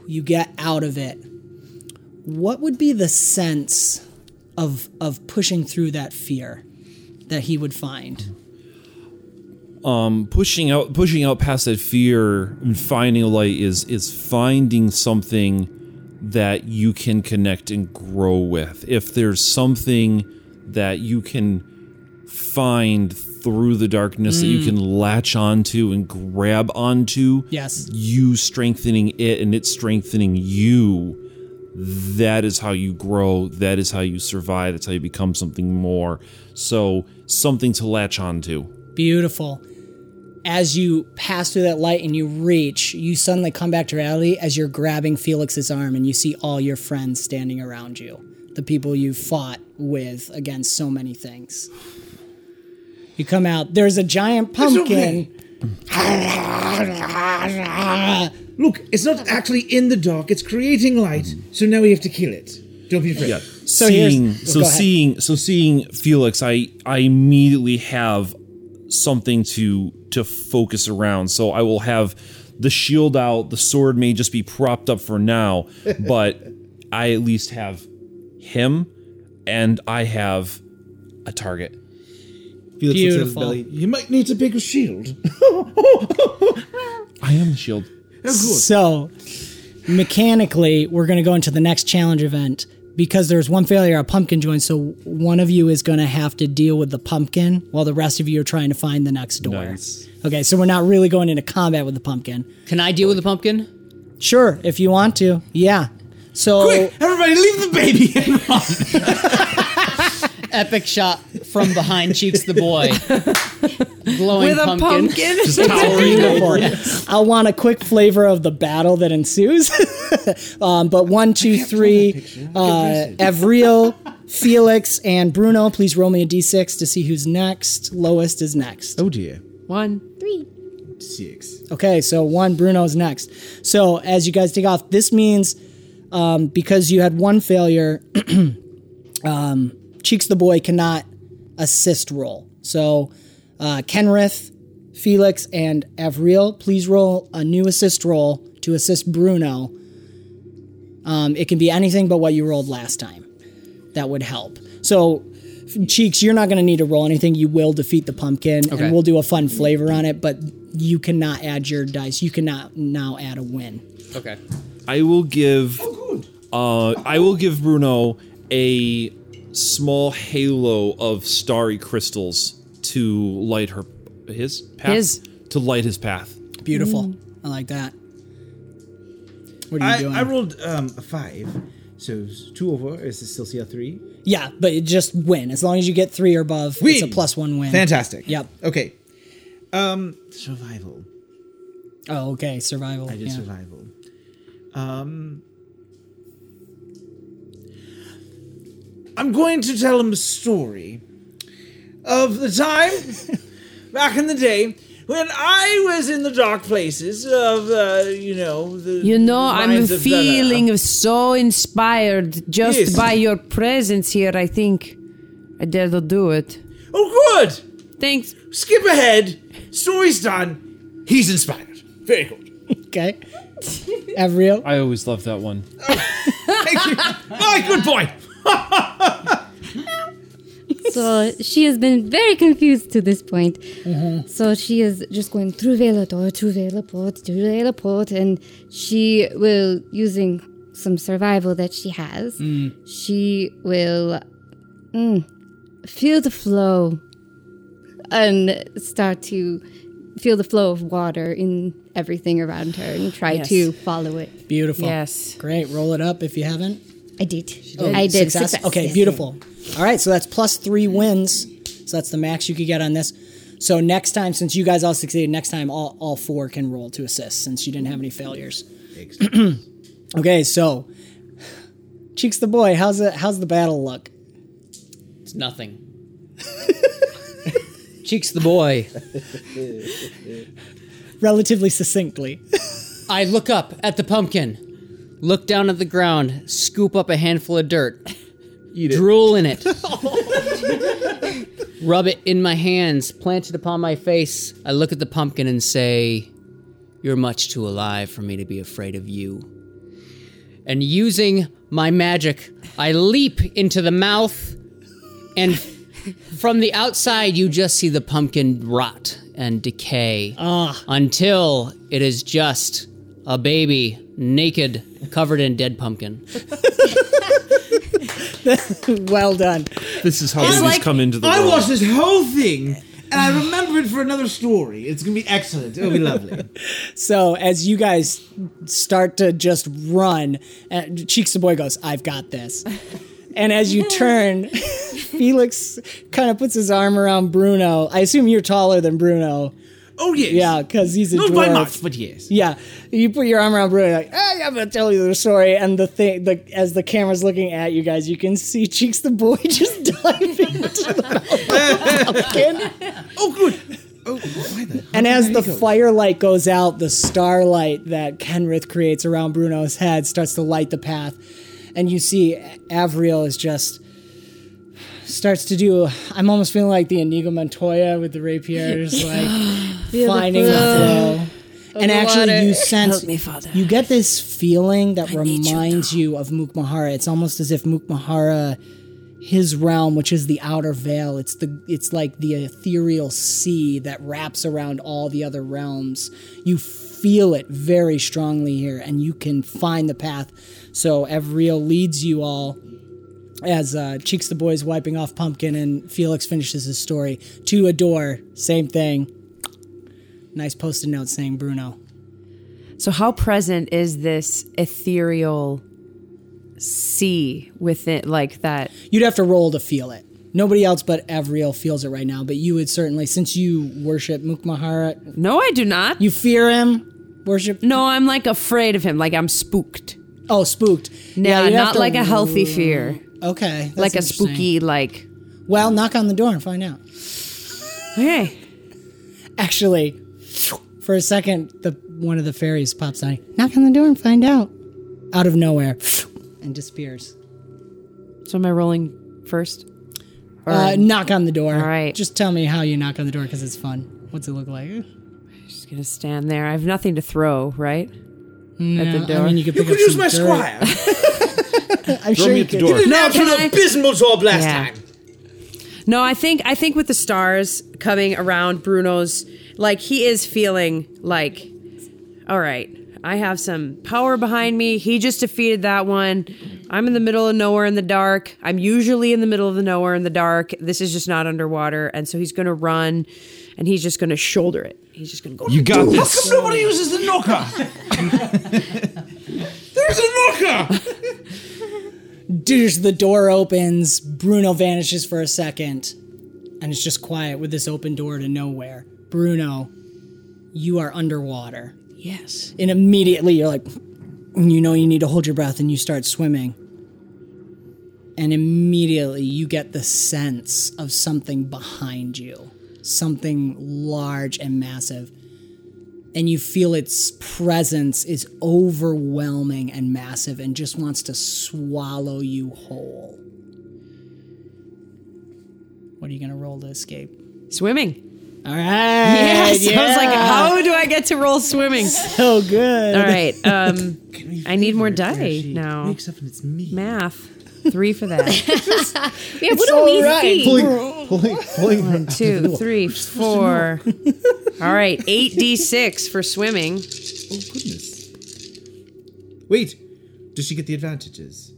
You get out of it. What would be the sense of of pushing through that fear that he would find? Um, pushing out pushing out past that fear and finding a light is is finding something that you can connect and grow with. If there's something that you can find through the darkness that you mm. can latch onto and grab onto, Yes. you strengthening it and it strengthening you that is how you grow that is how you survive that's how you become something more so something to latch onto Beautiful. As you pass through that light and you reach, you suddenly come back to reality as you're grabbing Felix's arm and you see all your friends standing around you. The people you fought with against so many things. You come out, there's a giant pumpkin. Look, it's not actually in the dark, it's creating light, so now we have to kill it. Don't be afraid. yeah So seeing oh, so seeing so seeing felix i i immediately have something to to focus around so i will have the shield out the sword may just be propped up for now but i at least have him and i have a target Felix looks at his Beautiful. belly. You might need a bigger shield. i am the shield oh, So, mechanically, we're going to go into the next challenge event because there's one failure, a pumpkin joint. So, one of you is going to have to deal with the pumpkin while the rest of you are trying to find the next door. Nice. Okay, so we're not really going into combat with the pumpkin. Can I deal with the pumpkin? Sure, if you want to. Yeah. So, Quick, everybody leave the baby and run. Epic shot from behind Cheeks the boy. Glowing With a pumpkin. pumpkin. Just towering over. I want a quick flavor of the battle that ensues. um, but one, two, three. Uh, Evriel, Felix, and Bruno. Please roll me a d6 to see who's next. Lowest is next. Oh dear. One. Three. Six. Okay, so one Bruno's next. So as you guys take off, this means um, because you had one failure, um, Cheeks the boy cannot assist roll. So uh, Kenrith, Felix, and Avriel, please roll a new assist roll to assist Bruno. Um, it can be anything but what you rolled last time. That would help. So. Cheeks, you're not going to need to roll anything. You will defeat the pumpkin, Okay. and we'll do a fun flavor on it. But you cannot add your dice. You cannot now add a win. Okay. I will give. Uh, I will give Bruno a small halo of starry crystals to light her his path. His. to light his path. Beautiful. I like that. What are you I, doing? I rolled um, a five, so two over. Is it still see a three? yeah, but it just win as long as you get three or above. It's a plus one win. Fantastic. Yep. Okay. Um, survival. Oh, okay. Survival. I did yeah. survival. Um, I'm going to tell him a story of the time back in the day when I was in the dark places of, uh, you know, the. You know, I'm minds of Dada. feeling so inspired just Yes. by your presence here. I think I dare to do it. Oh, good. Thanks. Skip ahead. Story's done. He's inspired. Very good. Okay. Avriel. I always love that one. Thank you. My good boy. So she has been very confused to this point. So she is just going through Velador, through Velaport, through Velaport, and she will, using some survival that she has, she will mm, feel the flow and start to feel the flow of water in everything around her and try Yes. to follow it. Beautiful. Yes. Great. Roll it up if you haven't. I did. I did. Success? Success. Okay, yes. beautiful. All right, so that's plus three wins. So that's the max you could get on this. So next time, since you guys all succeeded, next time all, all four can roll to assist since you didn't have any failures. okay, so Cheeks the boy, how's it how's the battle look? It's nothing. Cheeks the boy. Relatively succinctly. I look up at the pumpkin, look down at the ground, scoop up a handful of dirt, drool in it, rub it in my hands, plant it upon my face. I look at the pumpkin and say, You're much too alive for me to be afraid of you. And using my magic, I leap into the mouth, and from the outside, you just see the pumpkin rot and decay ah. until it is just a baby, naked, covered in dead pumpkin. well done. This is how babies like- come into the I world. watched this whole thing and I remember it for another story. It's gonna be excellent. It'll be lovely. So as you guys start to just run, uh, Cheeks the boy goes, "I've got this." And as you turn, Felix kind of puts his arm around Bruno. I assume you're taller than Bruno. Oh yes. Yeah, because he's a Not dwarf. by much, but yes. Yeah, you put your arm around Bruno, like, hey, I'm gonna tell you the story. And the thing, the as the camera's looking at you guys, you can see Cheeks the boy just diving into the mouth of the pumpkin. Oh good. Oh? And as the firelight goes out, the starlight that Kenrith creates around Bruno's head starts to light the path. And you see Avriel is just starts to do I'm almost feeling like the Inigo Montoya with the rapiers, like finding the flow. And actually water. you sense me, Father. you get this feeling that you reminds you, of Mukmahara. It's almost as if Mukmahara his realm, which is the outer veil. It's the it's like the ethereal sea that wraps around all the other realms. You feel it very strongly here, and you can find the path. So Evriel leads you all as uh, Cheeks the boy's wiping off Pumpkin, and Felix finishes his story to a door. Same thing. Nice post-it note saying Bruno. So, how present is this ethereal sea within, like that? You'd have to roll to feel it. Nobody else but Avriel feels it right now, but you would certainly, since you worship Mukmahara, No, I do not. you fear him, worship. No, I'm like afraid of him. Like I'm spooked. Oh, spooked. No, you'd not like a healthy fear. Okay, that's like a spooky, like. Well, knock on the door and find out. Okay. Actually, for a second, the one of the fairies pops on. Knock on the door and find out. Out of nowhere, and disappears. So am I rolling first? Or Uh, knock on the door. All right. Just tell me how you knock on the door because it's fun. What's it look like? I'm just gonna stand there. I have nothing to throw, right? At the door. I mean, you could You pick could up use some my dirt. squire. I'm Throw sure me you at the could. door. No, can I? abysmal job last Yeah. time. No, I think I think with the stars coming around Bruno's, like he is feeling like, all right, I have some power behind me. He just defeated that one. I'm in the middle of nowhere in the dark. I'm usually in the middle of the nowhere in the dark. This is just not underwater, and so he's gonna run, and he's just gonna shoulder it. He's just gonna go. You got this. How this. come nobody uses the knocker? There's a knocker. Dude, the door opens. Bruno vanishes for a second, and it's just quiet with this open door to nowhere. Bruno, you are underwater. Yes. And immediately you're like, you know, you need to hold your breath and you start swimming. And immediately you get the sense of something behind you, something large and massive. And you feel its presence is overwhelming and massive and just wants to swallow you whole. What are you going to roll to escape? Swimming. All right. Yes. I was like, how do I get to roll swimming? So good. All right. Um, I need more die now. Except when it's me. Math. Three for that. Yeah, what do we right. see? Pulling, pulling, pulling. One, two, three, four. All right, eight d six for swimming. Oh goodness. Wait, does she get the advantages?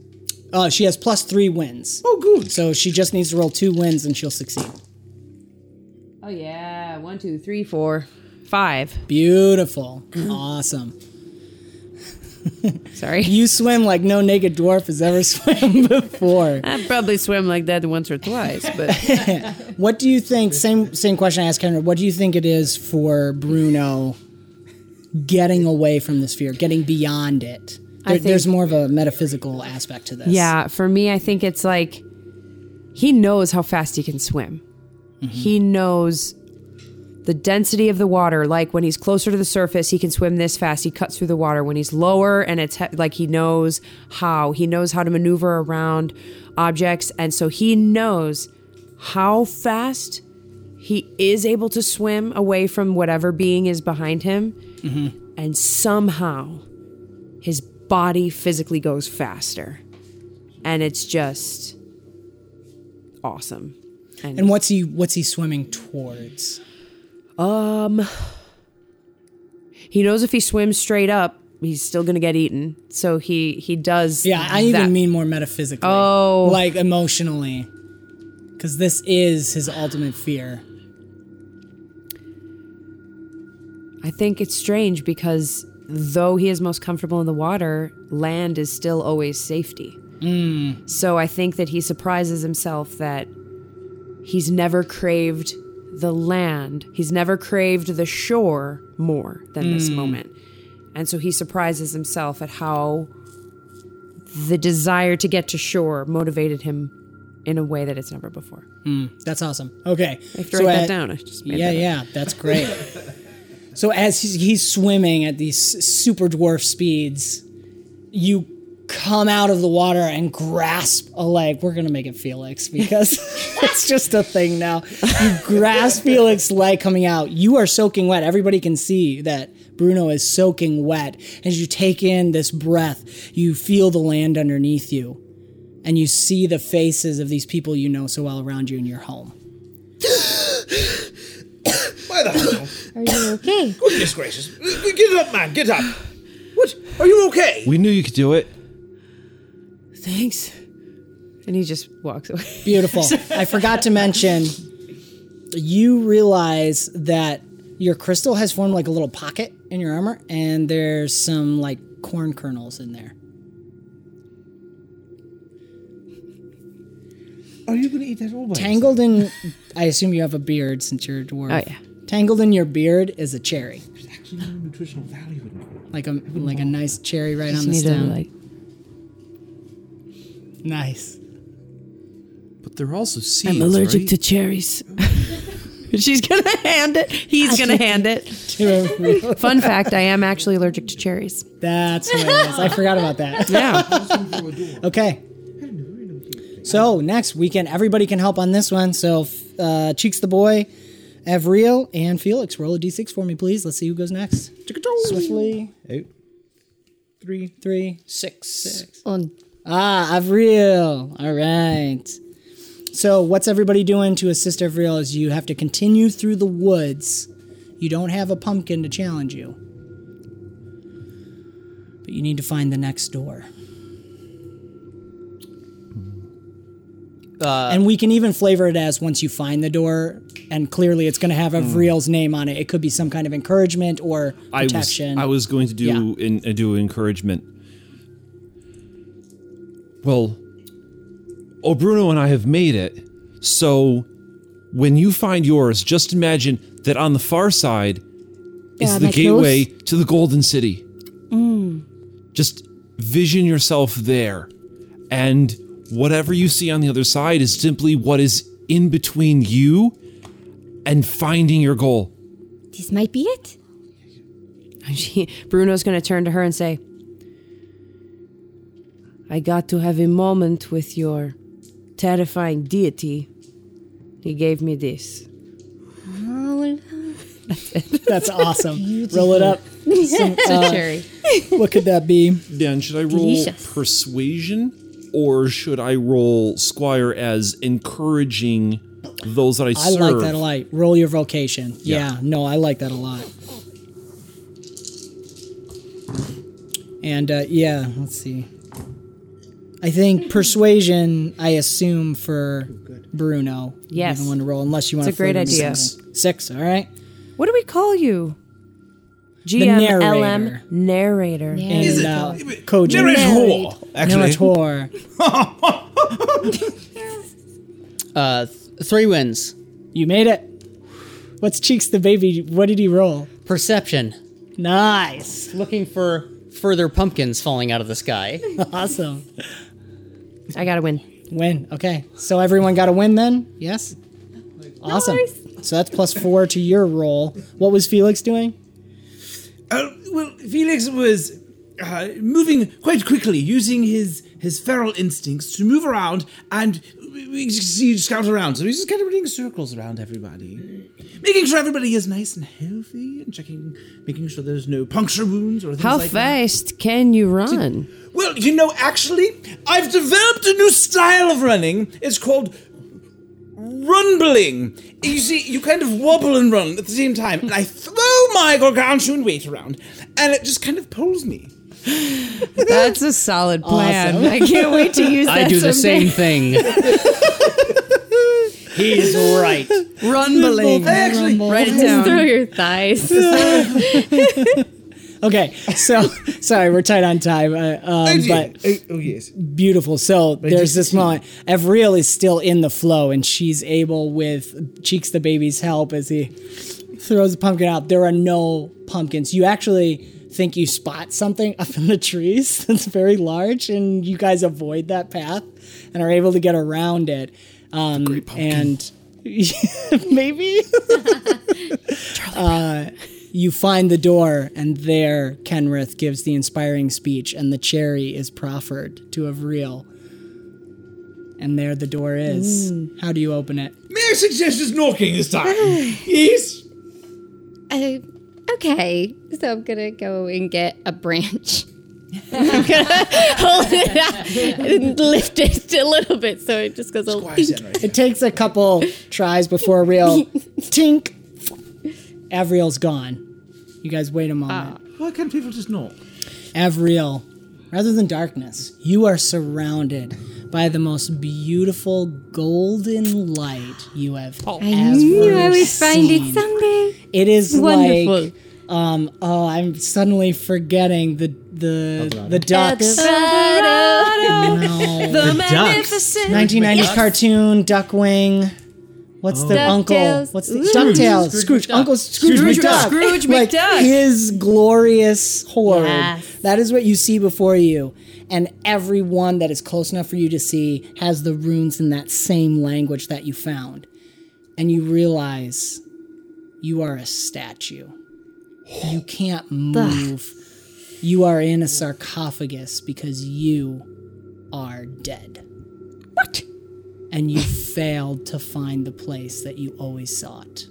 Uh, she has plus three wins. Oh, good. So she just needs to roll two wins and she'll succeed. Oh yeah, one, two, three, four, five. Beautiful. awesome. Sorry, You swim like no naked dwarf has ever swam before. I probably swim like that once or twice, but What do you think? Same same question I asked Kendra. What do you think it is for Bruno getting away from this fear, getting beyond it? There, think- there's more of a metaphysical aspect to this. yeah, for me, I think it's like he knows how fast he can swim. Mm-hmm. He knows the density of the water. Like when he's closer to the surface, he can swim this fast. He cuts through the water. When he's lower and it's he- like he knows how. He knows how to maneuver around objects. And so he knows how fast he is able to swim away from whatever being is behind him. Mm-hmm. And somehow his body physically goes faster. And it's just awesome. And what's he what's he swimming towards? Um, he knows if he swims straight up, he's still gonna get eaten. So he he does. Yeah, I even mean more metaphysically. Oh. like emotionally, because this is his ultimate fear. I think it's strange because though he is most comfortable in the water, land is still always safety. So I think that he surprises himself that he's never craved the land, he's never craved the shore more than this hmm. moment. And so he surprises himself at how the desire to get to shore motivated him in a way that it's never before. Hmm. That's awesome. Okay, I have to write that down. I just Yeah, that yeah, that's great. so as he's, he's swimming at these super dwarf speeds, you come out of the water and grasp a leg. We're gonna make it Felix because it's just a thing now. You grasp Felix's leg coming out. You are soaking wet. Everybody can see that Bruno is soaking wet. As you take in this breath, you feel the land underneath you. And you see the faces of these people you know so well around you in your home. Why the hell? Are you okay? Goodness gracious. Get up, man. Get up. What? Are you okay? We knew you could do it. Thanks. And he just walks away. Beautiful. I forgot to mention, you realize that your crystal has formed like a little pocket in your armor, and there's some like corn kernels in there. Are you going to eat that all by Tangled in, I assume you have a beard since you're a dwarf. Oh, yeah. Tangled in your beard is a cherry, yourself? There's actually no nutritional value in it. like a like a nice cherry right on the Need to, stem. like, nice. But they're also seeds. I'm allergic right? to cherries. She's gonna hand it. He's gonna hand it. Fun fact: I am actually allergic to cherries. That's hilarious. I forgot about that. Yeah. Okay. So next weekend, everybody can help on this one. So uh, Cheeks the boy, Avril, and Felix, roll a d6 for me, please. Let's see who goes next. Swiftly, Out. Three. three. Six. On Ah, Avril. All right. So what's everybody doing to assist Avril? Is you have to continue through the woods. You don't have a pumpkin to challenge you, but you need to find the next door. Uh, and we can even flavor it as once you find the door, and clearly it's going to have Avril's name on it. It could be some kind of encouragement or I was, protection. I was going to do Yeah. in, uh, do encouragement. Well, oh Bruno and I have made it. So when you find yours, just imagine that on the far side is Yeah, the my gateway to the Golden City. Mm. Just vision yourself there, and whatever you see on the other side is simply what is in between you and finding your goal. this might be it. She, Bruno's gonna turn to her and say, "I got to have a moment with your terrifying deity. He gave me this." Oh, That's awesome. Roll it up. Some, it's a uh, cherry. what could that be? Dan, should I roll Delicious. persuasion or should I roll Squire as encouraging those that I I serve? I like that a lot. Roll your vocation. Yeah. Yeah. no, I like that a lot. And uh, yeah, let's see. I think persuasion. I assume for Bruno. Yes. the one to roll, unless you want It's to. a great idea. Six. All right. What do we call you? GM narrator. LM narrator. And uh, Koji. Narrator, actually. Narrator. uh, th- three wins. You made it. What's Cheeks the baby? What did he roll? Perception. Nice. Looking for further pumpkins falling out of the sky. Awesome. I gotta win. Win. Okay. So everyone got a win then? Yes? Awesome. So that's plus four to your roll. What was Felix doing? Uh, well, Felix was uh, moving quite quickly, using his his feral instincts to move around and we just see scout around. So he's just kind of running circles around everybody, making sure everybody is nice and healthy, and checking, making sure there's no puncture wounds or things How like that. fast can you run? Well, you know, actually, I've developed a new style of running. It's called rumbling. You see, you kind of wobble and run at the same time, and I throw my gargantuan weight around, and it just kind of pulls me. That's a solid plan. Awesome. I can't wait to use that. I do the same thing. He's right. Rumbling. I actually, Write it Just down. through your thighs. Okay. So sorry, we're tight on time. Uh, um, but oh, yes. beautiful. So there's this moment. Avril is still in the flow, and she's able, with Cheeks the baby's help, as he throws the pumpkin out. There are no pumpkins. You actually think you spot something up in the trees that's very large, and you guys avoid that path and are able to get around it. Um, and maybe uh, you find the door, and there Kenrith gives the inspiring speech, and the cherry is proffered to Avril. And there the door is. How do you open it? May I suggest just knocking this time? yes. Uh, okay, so I'm gonna go and get a branch. I'm gonna hold it out and lift it a little bit so it just goes a little. is right? It takes a couple tries before Avril. tink. Avriel's gone. You guys wait a moment. Why can't people just knock? Avril, rather than darkness, you are surrounded by the most beautiful golden light you have I ever knew I would find it someday. It is Wonderful. like Um, oh, I'm suddenly forgetting the the the ducks. No. The ducks. magnificent. 1990s cartoon Duckwing. What's oh. the uncle? DuckTales. What's the DuckTales? Scrooge, Uncle Scrooge, Scrooge- McDuck. Scrooge like McDuck. his glorious hoard. Yes. That is what you see before you, and everyone that is close enough for you to see has the runes in that same language that you found, and you realize you are a statue. You can't move. You are in a sarcophagus because you are dead. What? And you failed to find the place that you always sought.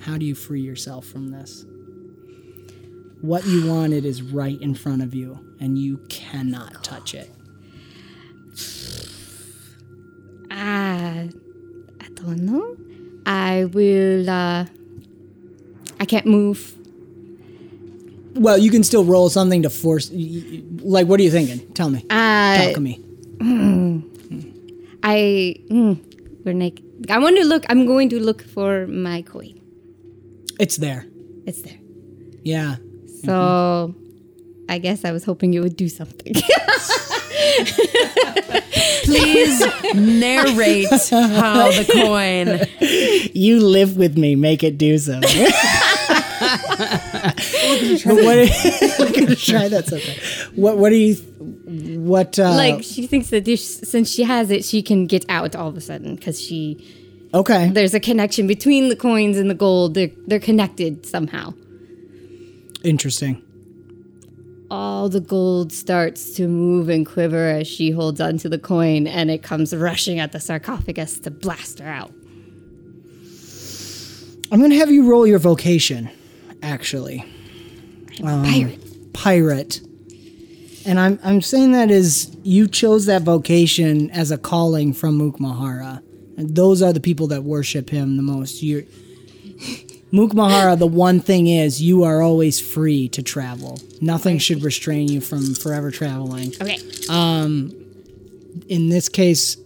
How do you free yourself from this? What you wanted is right in front of you, and you cannot touch it. Uh, I don't know. I will. Uh, I can't move. Well, you can still roll something to force. Like, what are you thinking? Tell me. Uh, Talk to me. I. Mm, we're naked. I want to look. I'm going to look for my coin. It's there. It's there. Yeah. So, I guess I was hoping it would do something. Please narrate how the coin. You live with me. Make it do something. But what? We're gonna try that sometime. What? What do you? What? Uh, like she thinks that this, since she has it, she can get out all of a sudden because she Okay. there's a connection between the coins and the gold. They're they're connected somehow. Interesting. all the gold starts to move and quiver as she holds onto the coin and it comes rushing at the sarcophagus to blast her out. I'm gonna have you roll your vocation. Actually, Pirate. pirate. And I'm I'm saying that is you chose that vocation as a calling from Mukmahara. And those are the people that worship him the most. You're Mukmahara, the one thing is you are always free to travel. Nothing should restrain you from forever traveling. Okay. Um in this case,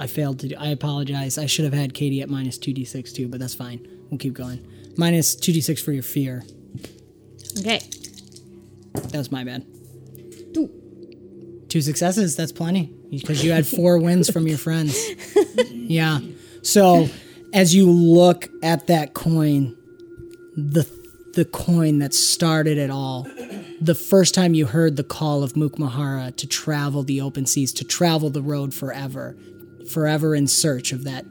I failed to do I apologize. I should have had Katie at minus 2d6 too, but that's fine. We'll keep going. Minus 2d6 for your fear. Okay. That was my bad. Two successes, that's plenty. Because you had four wins from your friends. Yeah. So as you look at that coin, the the coin that started it all, the first time you heard the call of Mukmahara to travel the open seas, to travel the road forever, forever in search of that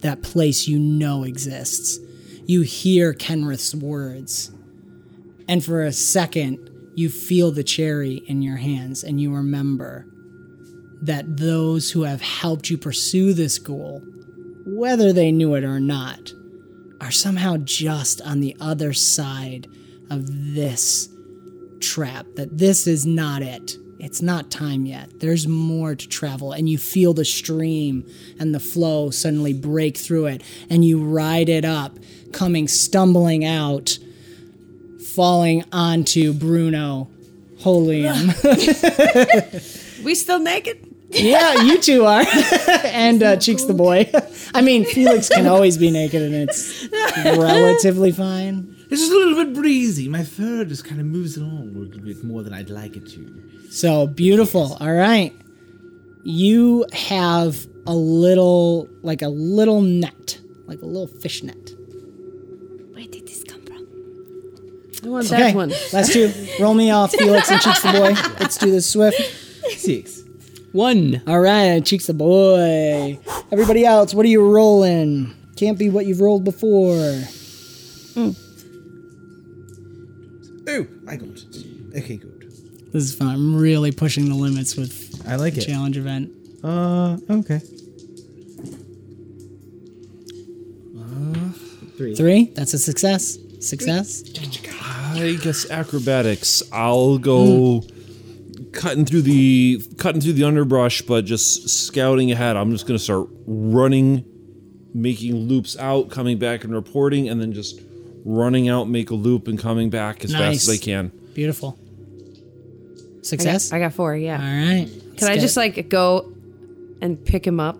that place you know exists. You hear Kenrith's words. And for a second, you feel the cherry in your hands and you remember that those who have helped you pursue this goal, whether they knew it or not, are somehow just on the other side of this trap. That this is not it. It's not time yet. There's more to travel, and you feel the stream and the flow suddenly break through it, and you ride it up, coming stumbling out falling onto Bruno Holium. We still naked? yeah, you two are. and uh, Cheeks the boy. I mean, Felix can always be naked and it's relatively fine. It's just a little bit breezy. My fur just kind of moves along a little bit more than I'd like it to. So beautiful. All right. You have a little, like a little net, like a little fish net. Where did this come from? I want Okay, that one. last two. Roll me off, Felix and Cheeks the boy. Let's do this swift. Six. One. All right, Cheeks the boy. Everybody else, what are you rolling? Can't be what you've rolled before. Oh, I got it. Okay, good. This is fun. I'm really pushing the limits with I like it. challenge event. Uh, okay. Uh, three. Three. That's a success. Success. I guess acrobatics. I'll go cutting through the cutting through the underbrush, but just scouting ahead. I'm just gonna start running, making loops out, coming back and reporting, and then just running out, make a loop, and coming back as Nice. fast as I can. Beautiful. I got, Success. I got four, yeah. All right. Can I just like go and pick him up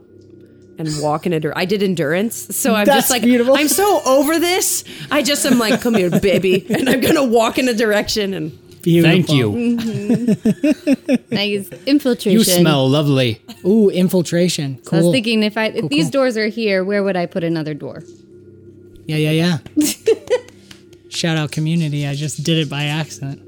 and walk in a dir- I did endurance, so I'm That's just like beautiful. I'm so over this. I just am like, come here, baby, and I'm gonna walk in a direction and Beautiful. Thank you. Mm-hmm. Nice infiltration. You smell lovely. Ooh, infiltration. So I was thinking if I if Cool, these cool. doors are here, where would I put another door? Yeah, yeah, yeah. Shout out community. I just did it by accident.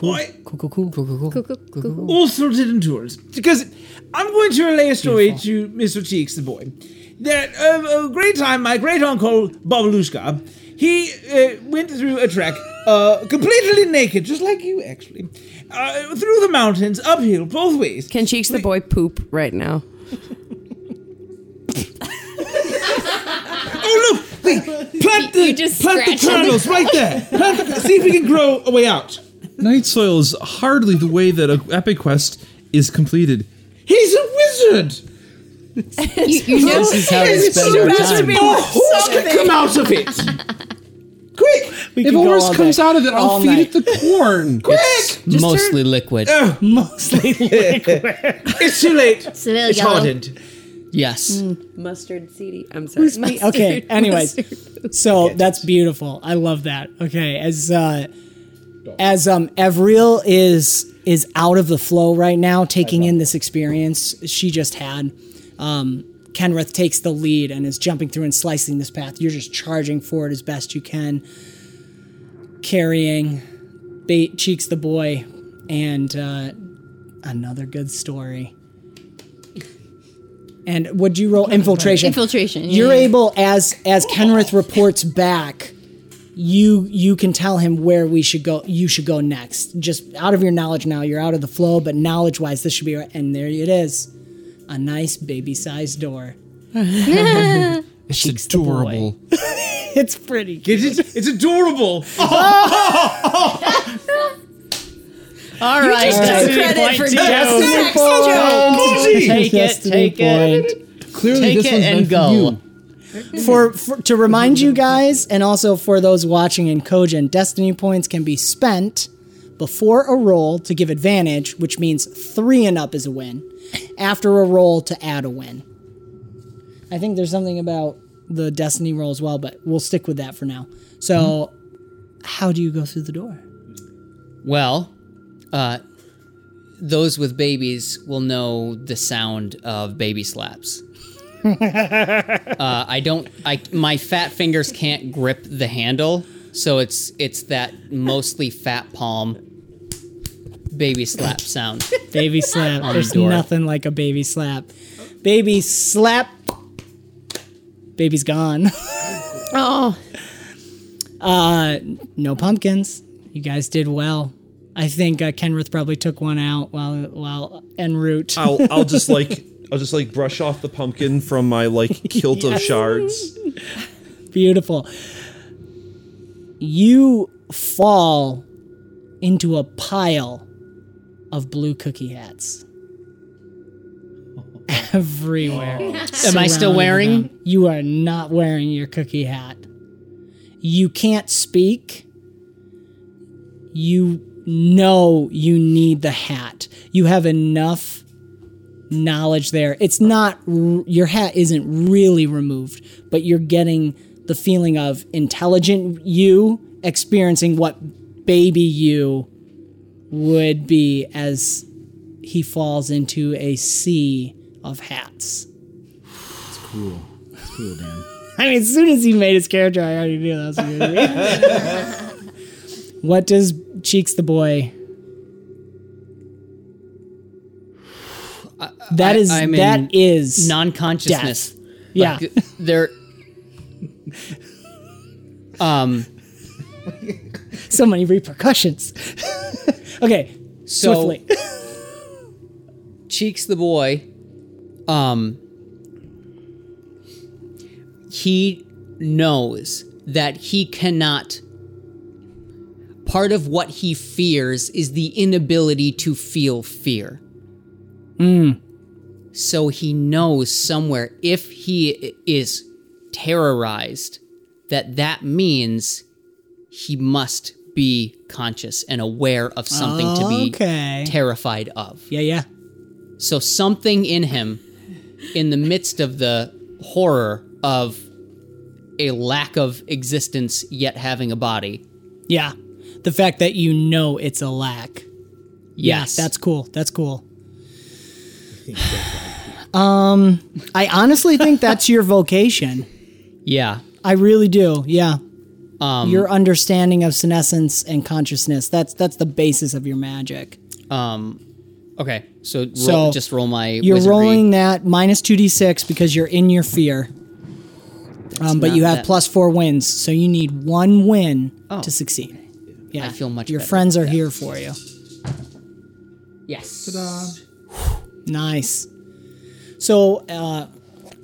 Cool. Oi. Cool, cool, cool. Cool, cool, cool. Cool, cool, cool, cool. all sorted in tours. Because I'm going to relay a story to Mr. Cheeks, the boy. That uh, a great time, my great uncle Babalushka, he uh, went through a trek uh, completely naked, just like you actually, uh, through the mountains, uphill, both ways. can Cheeks the boy poop right now? Oh look! Wait, plant the You just plant the scratched on the kernels right there. Plant the, see if we can grow a way out. Night soil is hardly the way that a epic quest is completed. He's a wizard. You, you know, This is how we It's spend so our bad time. A horse can come out of it. Quick, We If a horse comes day. out of it, I'll All feed night. it the corn. quick! Mostly liquid. Mostly liquid. It's too late. a little It's hardened. Yes. Mustard seedy. I'm sorry. okay. Anyways, so that's beautiful. I love that. Okay, as uh, as um Evriel is is out of the flow right now, taking in this experience she just had. Um, Kenrith takes the lead and is jumping through and slicing this path. You're just charging forward as best you can, carrying bait cheeks the boy, and uh, another good story. And would you roll infiltration? Infiltration, yeah, You're able as as Kenrith reports back. You you can tell him where we should go. You should go next. Just out of your knowledge now, you're out of the flow, but knowledge wise, this should be right. And there it is, a nice baby sized door. It's Cheeks adorable. It's pretty. Cute. It's, it's adorable. All right, took credit for Destiny Cozy. point. Take it. Take it. Clearly, Take this it one's and meant go. For for, to remind you guys, and also for those watching in Kojin, destiny points can be spent before a roll to give advantage, which means three and up is a win. After a roll to add a win. I think there's something about the destiny roll as well, but we'll stick with that for now. So, how do you go through the door? Well, uh, those with babies will know the sound of baby slaps. uh, I don't. I my fat fingers can't grip the handle, so it's it's that mostly fat palm baby slap sound. Baby slap. On the There's door. nothing like a baby slap. Baby slap. Baby's gone. Oh, Uh, no pumpkins. You guys did well. I think uh, Kenrith probably took one out while while en route. I'll I'll just like I'll just like brush off the pumpkin from my like kilt of shards. Beautiful. You fall into a pile of blue cookie hats. Everywhere. Am I still wearing? them. You are not wearing your cookie hat. You can't speak. You know you need the hat. You have enough knowledge there. It's not your hat isn't really removed, but you're getting the feeling of intelligent you experiencing what baby you would be as he falls into a sea of hats. It's cool. It's cool, Dan. I mean, as soon as he made his character, I already knew that was gonna be. what does Cheeks the boy? That I- is that is Non-consciousness. yeah. Like, they're. Um. so many repercussions. okay, So- swiftly. Cheeks the boy, um, he knows that he cannot. Part of what he fears is the inability to feel fear. So he knows somewhere if he is terrorized, that that means he must be conscious and aware of something to be Okay. terrified of. yeah, yeah. So something in him in the midst of the horror of a lack of existence yet having a body. Yeah. The fact that you know it's a lack. Yes. Yeah, that's cool. That's cool. Um, I honestly think that's your vocation. yeah. I really do. Yeah. Um, your understanding of senescence and consciousness. That's that's the basis of your magic. um okay. So, roll, So, just roll my You're wizardry. rolling that minus 2d6 because you're in your fear. Um, but you have that- plus 4 wins, so you need one win Oh. to succeed. Yeah. I feel much Your better friends are that. here for you. Yes. Nice. So, uh,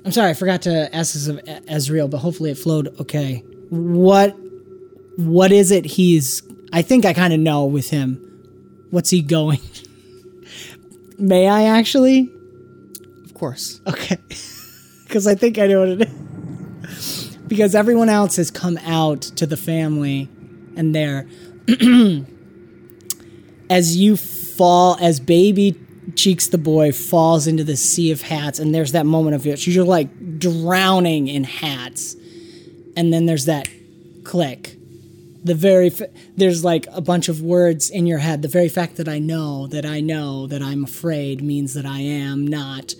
I'm sorry, I forgot to ask this of Ezreal, but hopefully it flowed okay. What, what is it he's? I think I kind of know with him. What's he going? May I actually? Of course. Okay, because I think I know what it is. because everyone else has come out to the family, and they're as you fall, as baby Cheeks the boy falls into the sea of hats, and there's that moment of it. You're like drowning in hats, and then there's that click. The very f- there's like a bunch of words in your head. The very fact that I know that I know that I'm afraid means that I am not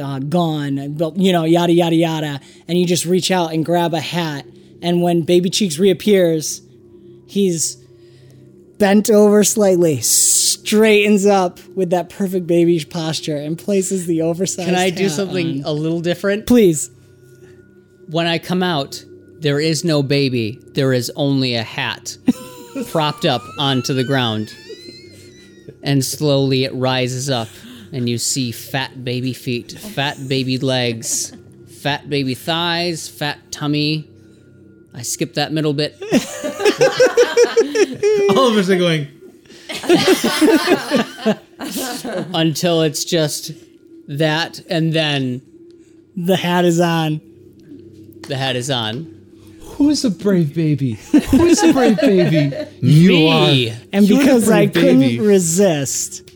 uh, gone. But you know, yada yada yada, and you just reach out and grab a hat, and when Baby Cheeks reappears, he's bent over slightly, straightens up with that perfect baby posture, and places the oversized. Can I do something on. a little different? Please. When I come out, there is no baby. There is only a hat propped up onto the ground. And slowly it rises up, and you see fat baby feet, fat baby legs, fat baby thighs, fat tummy. I skipped that middle bit. All of us are going. until it's just that, and then The hat is on. the hat is on. Who's a brave baby? Who's a brave baby? You Me. are. And You're the because I brave couldn't resist,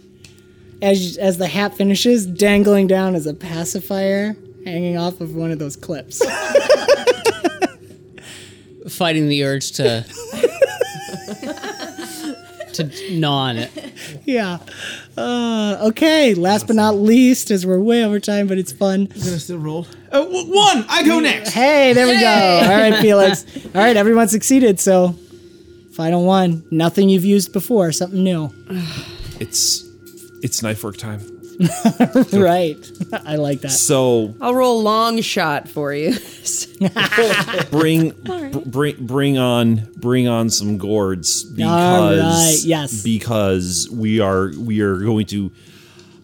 as as the hat finishes, dangling down as a pacifier, hanging off of one of those clips. Fighting the urge to to gnaw on it. yeah. Uh, okay. Last but not least, as we're way over time, but it's fun. Gonna still roll. Oh, w- one. I go next. Hey, there we go. All right, Felix. All right, everyone succeeded. So, final one. Nothing you've used before. Something new. It's it's knife work time. right. I like that. So I'll roll long shot for you. bring br- bring bring on bring on some gourds because All right, yes. because we are we are going to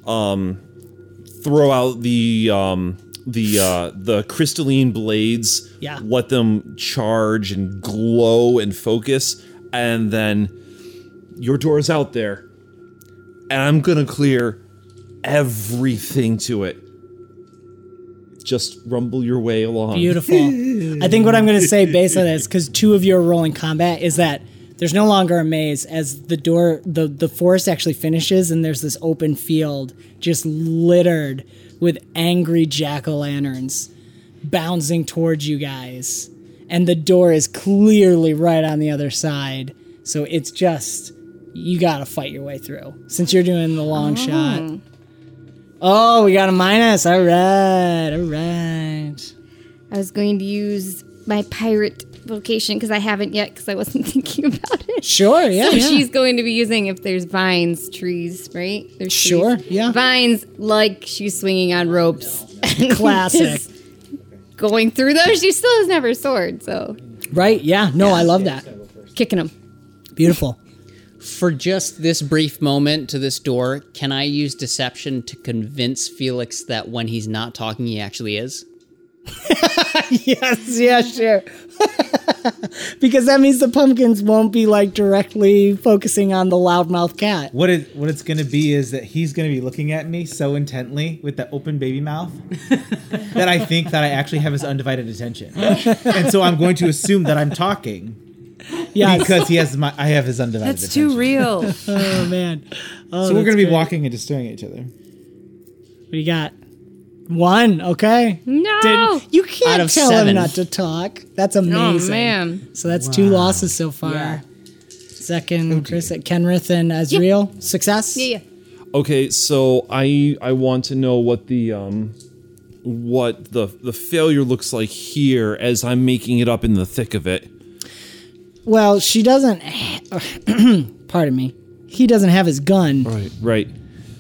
um throw out the um the uh the crystalline blades Yeah. let them charge and glow and focus and then your door's out there and I'm gonna clear everything to it just rumble your way along Beautiful. I think what I'm going to say based on this, because two of you are rolling combat, is that there's no longer a maze as the door, the, the forest actually finishes, and there's this open field just littered with angry jack o' lanterns bouncing towards you guys. And the door is clearly right on the other side. So it's just, you got to fight your way through since you're doing the long oh. shot. Oh, we got a minus. All right. All right. I was going to use my pirate vocation because I haven't yet because I wasn't thinking about it. Sure. Yeah. So yeah. she's going to be using if there's vines, trees, right? There's Sure, trees. yeah. Vines, like she's swinging on ropes. Classic. Going through those, she still doesn't have her sword, so Right? Yeah. No, I love that. kicking them. Beautiful. For just this brief moment to this door, can I use deception to convince Felix that when he's not talking, he actually is? yes. Yeah. Sure. because that means the pumpkins won't be like directly focusing on the loudmouth cat. What it what it's gonna be is that he's gonna be looking at me so intently with that open baby mouth that I think that I actually have his undivided attention, and so I'm going to assume that I'm talking Yes. because he has my I have his undivided That's attention. too real. oh man. Oh, So we're gonna be great. walking and just staring at each other. What do you got? One. Okay. No. Didn't- you can't of tell him seven. not to talk. That's amazing. Oh man. So that's two losses so far. Yeah. Second, Chris, at Kenrith and Azriel. Success. Yeah. Okay, so I I want to know what the um what the the failure looks like here as I'm making it up in the thick of it. Well, she doesn't. pardon me. He doesn't have his gun, Right. Right.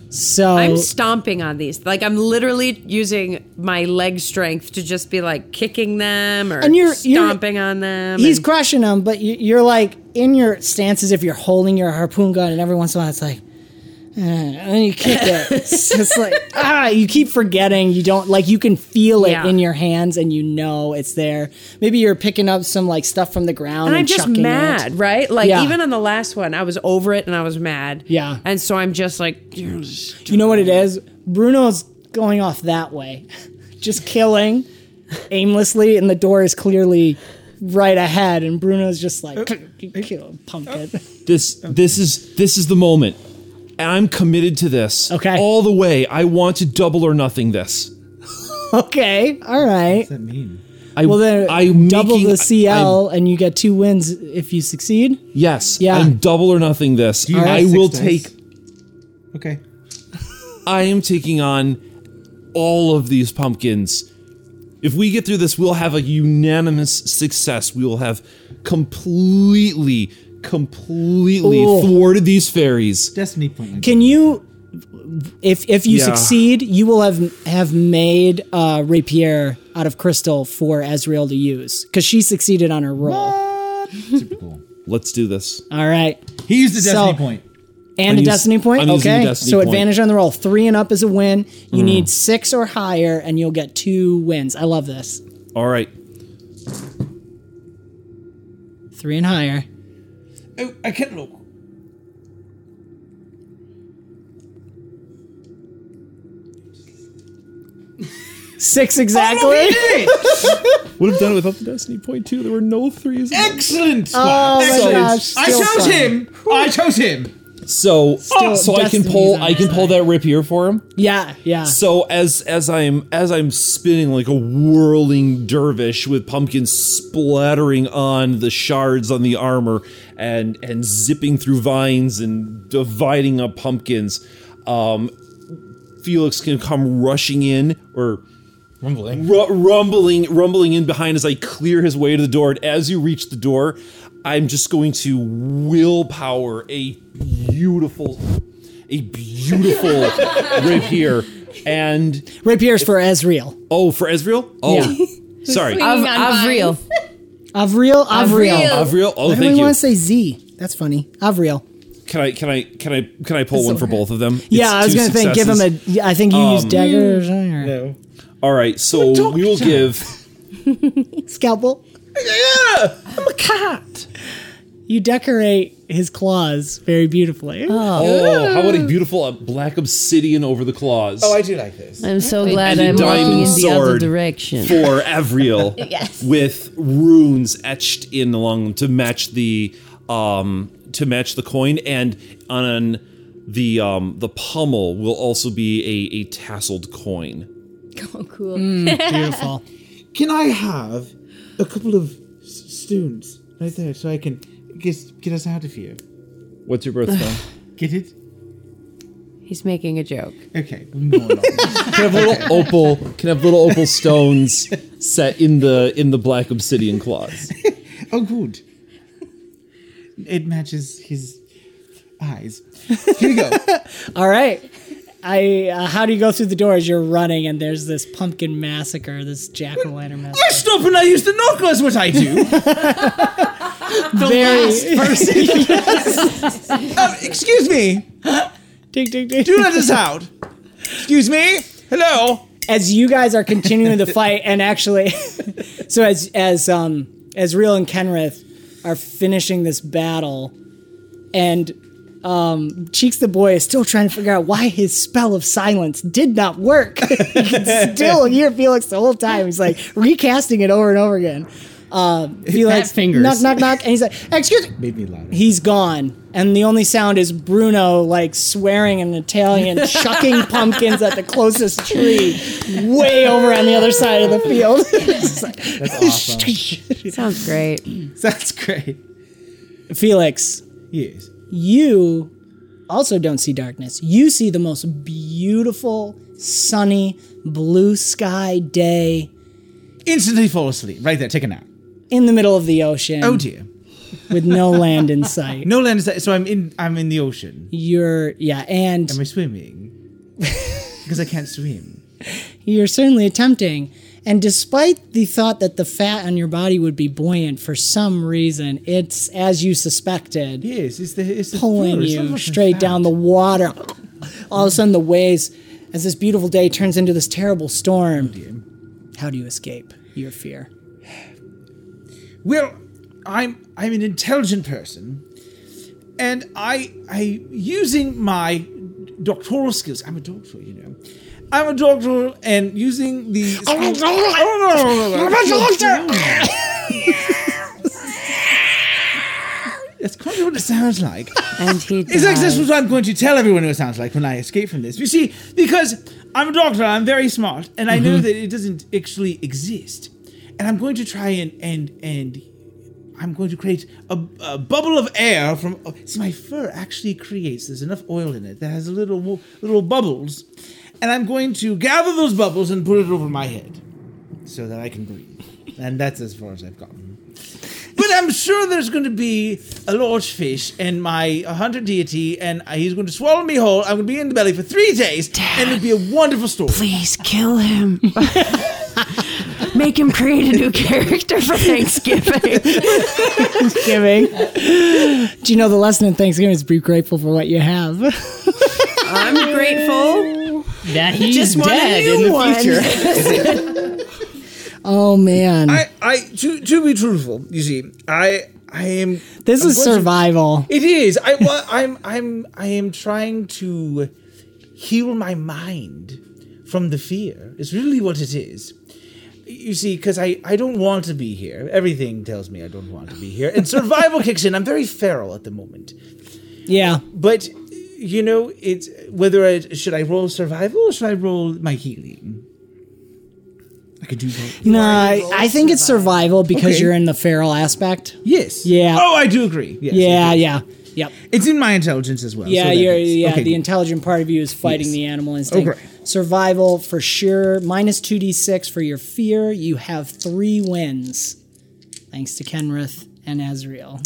so I'm stomping on these. Like I'm literally using my leg strength to just be like kicking them or And you're- you're- stomping on them. he's and- crushing them. But you- you're like in your stance as if you're holding your harpoon gun, and every once in a while it's like, eh, and then you kick it. It's just like ah, you keep forgetting. You don't like you can feel it Yeah. in your hands, and you know it's there. Maybe you're picking up some like stuff from the ground, and and, I'm just mad, It. right? Like Yeah. even on the last one, I was over it and I was mad. Yeah. And so I'm just like, You know what it is? Bruno's going off that way, just killing aimlessly, and the door is clearly right ahead, and Bruno's just like kill pumpkin. This this is this is the moment. And I'm committed to this. Okay. All the way. I want to double or nothing this. Okay, all right. What does that mean? I, Well, then I'm double making- the CL, I'm- and you get two wins if you succeed. yes. Yeah. I'm double or nothing this. you I have will six take dice? Okay. I am taking on all of these pumpkins. If we get through this, we'll have a unanimous success. We will have completely, completely Ooh. thwarted these fairies. Destiny point. Can you, if if you Yeah. succeed, you will have have made uh, rapier out of crystal for Ezreal to use because she succeeded on her roll. Super cool. Let's do this. All right, He used the So- destiny point. and I'm a use- destiny point. I'm using a okay, destiny so point. Mm. advantage on the roll. Three and up is a win. You need six or higher, and you'll get two wins. I love this. All right. Three and higher. Oh, I can't oh, look. Six exactly. Would have done it without the destiny point too. There were no threes. Excellent. Oh my Excellent. gosh, I still chose fun. him. I chose him. So, so I can pull. on I can his pull that rapier for him. Yeah, yeah. So as as I'm as I'm spinning like a whirling dervish with pumpkins splattering on the shards on the armor and and zipping through vines and dividing up pumpkins, um, Felix can come rushing in or Rumbling. ru- rumbling rumbling in behind as I clear his way to the door. And as you reach the door, I'm just going to willpower a beautiful, a beautiful rapier. And Rapier's for Ezreal. oh, for Ezreal? Oh, Yeah. sorry, Swinging of, on of real. Avriel, Avriel. Avril. Avriel. Oh, Why do we thank you. want to say Z? That's funny. Avriel. Can I can I can I can I pull one for both of them? Yeah, I was gonna think. Give him a. successes. yeah, I think you use Um, dagger or something. Or No. All right, so we will give. Scalpel. Yeah, I'm a cat. You decorate his claws very beautifully. Oh, how about a beautiful uh, black obsidian over the claws? Oh, I do like this. I'm so glad And a I'm walking diamond in the other sword direction. for Avriel Yes. with runes etched in along them to match the um to match the coin and on the um the pommel will also be a, a tasseled coin. Oh, cool. Beautiful. Can I have a couple of s- stones right there so I can get get us out of here? What's your birthstone? Get it? He's making a joke. Okay. we can go can have little opal can have little opal stones set in the in the black obsidian claws. oh, good. It matches his eyes. Here we go. All right. I. Uh, how do you go through the doors? You're running, and there's this pumpkin massacre. This jack o' lantern massacre. I stop and I use the knocker is what I do. The very. Um, excuse me. ding, ding, ding. Do let us out. Excuse me. Hello. as you guys are continuing the fight, and actually, so as as um as Real and Kenrith are finishing this battle, and um Cheeks the boy is still trying to figure out why his spell of silence did not work. you can still hear Felix the whole time. He's like recasting it over and over again. Uh, Felix, fingers. knock, knock, knock, and he's like, "Excuse me." Made me louder. He's gone, and the only sound is Bruno like swearing in Italian, chucking pumpkins at the closest tree, way over on the other side of the field. That's awesome. Sounds great. That's great. Felix, Yes. you also don't see darkness. You see the most beautiful, sunny, blue sky day Instantly fall asleep. Right there. Take a nap. In the middle of the ocean Oh dear. with no land in sight. No land in sight. so I'm in. I'm in the ocean. You're yeah, and Am I swimming? Because I can't swim. you're certainly attempting. And despite the thought that the fat on your body would be buoyant for some reason, it's as you suspected, Yes, it's the it's the pulling. You fucking straight fat. down the water. All of a sudden, the waves, as this beautiful day turns into this terrible storm. Oh, How do you escape your fear? Well, I'm I'm an intelligent person, and I I using my doctoral skills. I'm a doctor, you know. I'm a doctor, and using the. I'm a doctor. That's kind of what it sounds like. And he It's like this is what I'm going to tell everyone who it sounds like when I escape from this. You see, because I'm a doctor, I'm very smart, and I know that it doesn't actually exist. And I'm going to try and and and I'm going to create a, a bubble of air from. oh, see, my fur actually creates. There's enough oil in it that has a little little bubbles, and I'm going to gather those bubbles and put it over my head, so that I can breathe. And that's as far as I've gotten. But I'm sure there's going to be a large fish and my hunter deity, and he's going to swallow me whole. I'm going to be in the belly for three days, and it'll be a wonderful story. Please kill him. Make him create a new character for Thanksgiving. Thanksgiving. Do you know the lesson in Thanksgiving is be grateful for what you have? I'm grateful. That he's Just want dead in the one. future. oh man, I, I, to, to be truthful, you see, I, I am. this I'm is going to- survival. It is. I, well, I'm, I'm, I am trying to heal my mind from the fear. It's really what it is. You see, because I, I don't want to be here. Everything tells me I don't want to be here. And survival kicks in. I'm very feral at the moment. Yeah, But you know, it's whether I should I roll survival or should I roll my healing? I could do both. no, I, I think it's survival because Okay. you're in the feral aspect. Yes. Yeah. Oh, I do agree. Yes, Yeah, I yeah, yep. It's in my intelligence as well. Yeah, so that you're, is- yeah. okay, the good. intelligent part of you is fighting Yes. the animal instinct. Oh, okay. Survival for sure. Minus two d six for your fear. You have three wins, thanks to Kenrith and Azriel.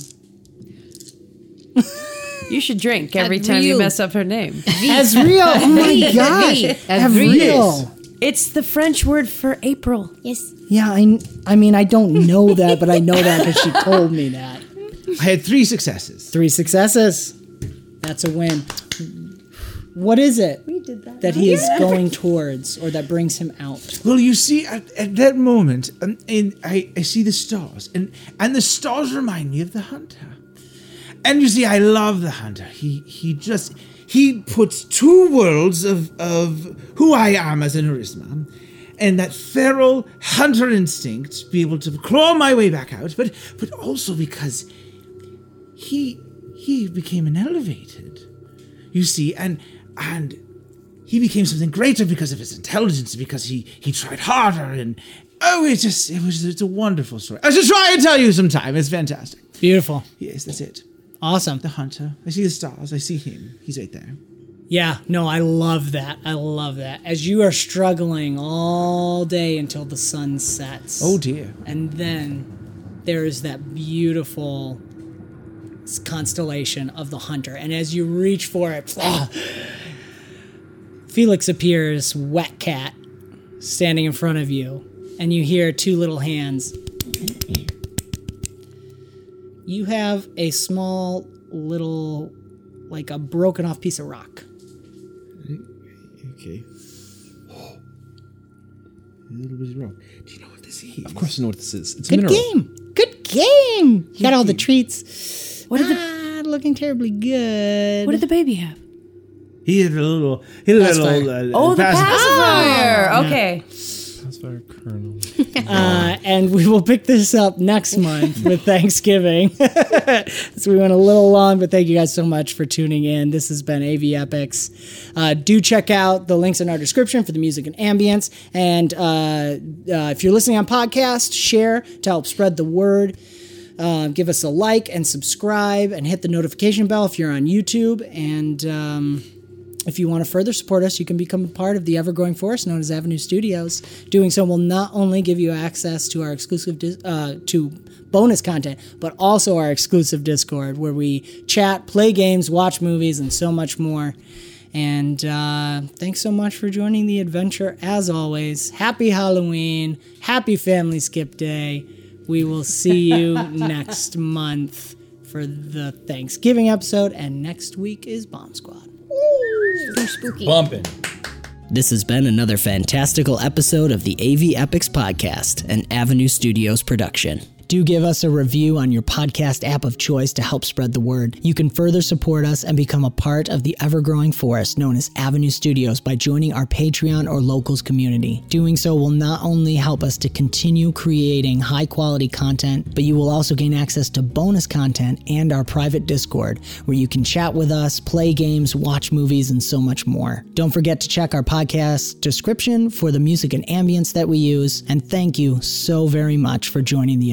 You should drink every time you mess up her name. Azriel, oh my gosh, Azriel. Azriel. It's the French word for April. Yes. Yeah, I, I mean, I don't know that, but I know that because she told me that. I had three successes. Three successes. That's a win. What is it that. he is going towards or that brings him out? Well, you see, at, at that moment, um, and I, I see the stars, and and the stars remind me of the hunter. And you see, I love the hunter. He he just he puts two worlds of of who I am as an Arisman, and that feral hunter instinct to be able to claw my way back out, but but also because he he became an elevated. You see, and and he became something greater because of his intelligence, because he he tried harder, and oh, it just it was it's a wonderful story. I should try and tell you sometime. It's fantastic. Beautiful. Yes, that's it. Awesome. The hunter. I see the stars. I see him. He's right there. Yeah, no, I love that. I love that. As you are struggling all day until the sun sets. Oh dear. And then there is that beautiful constellation of the hunter. And as you reach for it, ah, Felix appears, wet cat, standing in front of you. And you hear two little hands. You have a small little, like a broken off piece of rock. Okay. A little bit wrong. Do you know what this is? Of course, I know what this is. It's a Good game. Good game. You got all the treats. What did ah, looking terribly good. What did the baby have? He had a little. He had a little. Uh, Oh, the pacifier. pacifier. Okay. Pacifier kernel. uh, and we will pick this up next month with Thanksgiving. so we went a little long, but thank you guys so much for tuning in. This has been AV Epics. Uh, do check out the links in our description for the music and ambience. And uh, uh if you're listening on podcast, share to help spread the word. Uh, give us a like and subscribe and hit the notification bell if you're on YouTube. And um, if you want to further support us, you can become a part of the ever growing force known as Avenue Studios. Doing so will not only give you access to our exclusive dis- uh, to bonus content, but also our exclusive Discord where we chat, play games, watch movies, and so much more. And uh, thanks so much for joining the adventure. As always, happy Halloween, happy Family Skip Day. We will see you next month for the Thanksgiving episode, and next week is Bomb Squad. Spooky. Bumping. This has been another fantastical episode of the AV Epics Podcast, an Avenue Studios production. Do give us a review on your podcast app of choice to help spread the word. You can further support us and become a part of the ever growing forest known as Avenue Studios by joining our Patreon or locals community. Doing so will not only help us to continue creating high quality content, but you will also gain access to bonus content and our private Discord where you can chat with us, play games, watch movies, and so much more. Don't forget to check our podcast description for the music and ambience that we use. And thank you so very much for joining the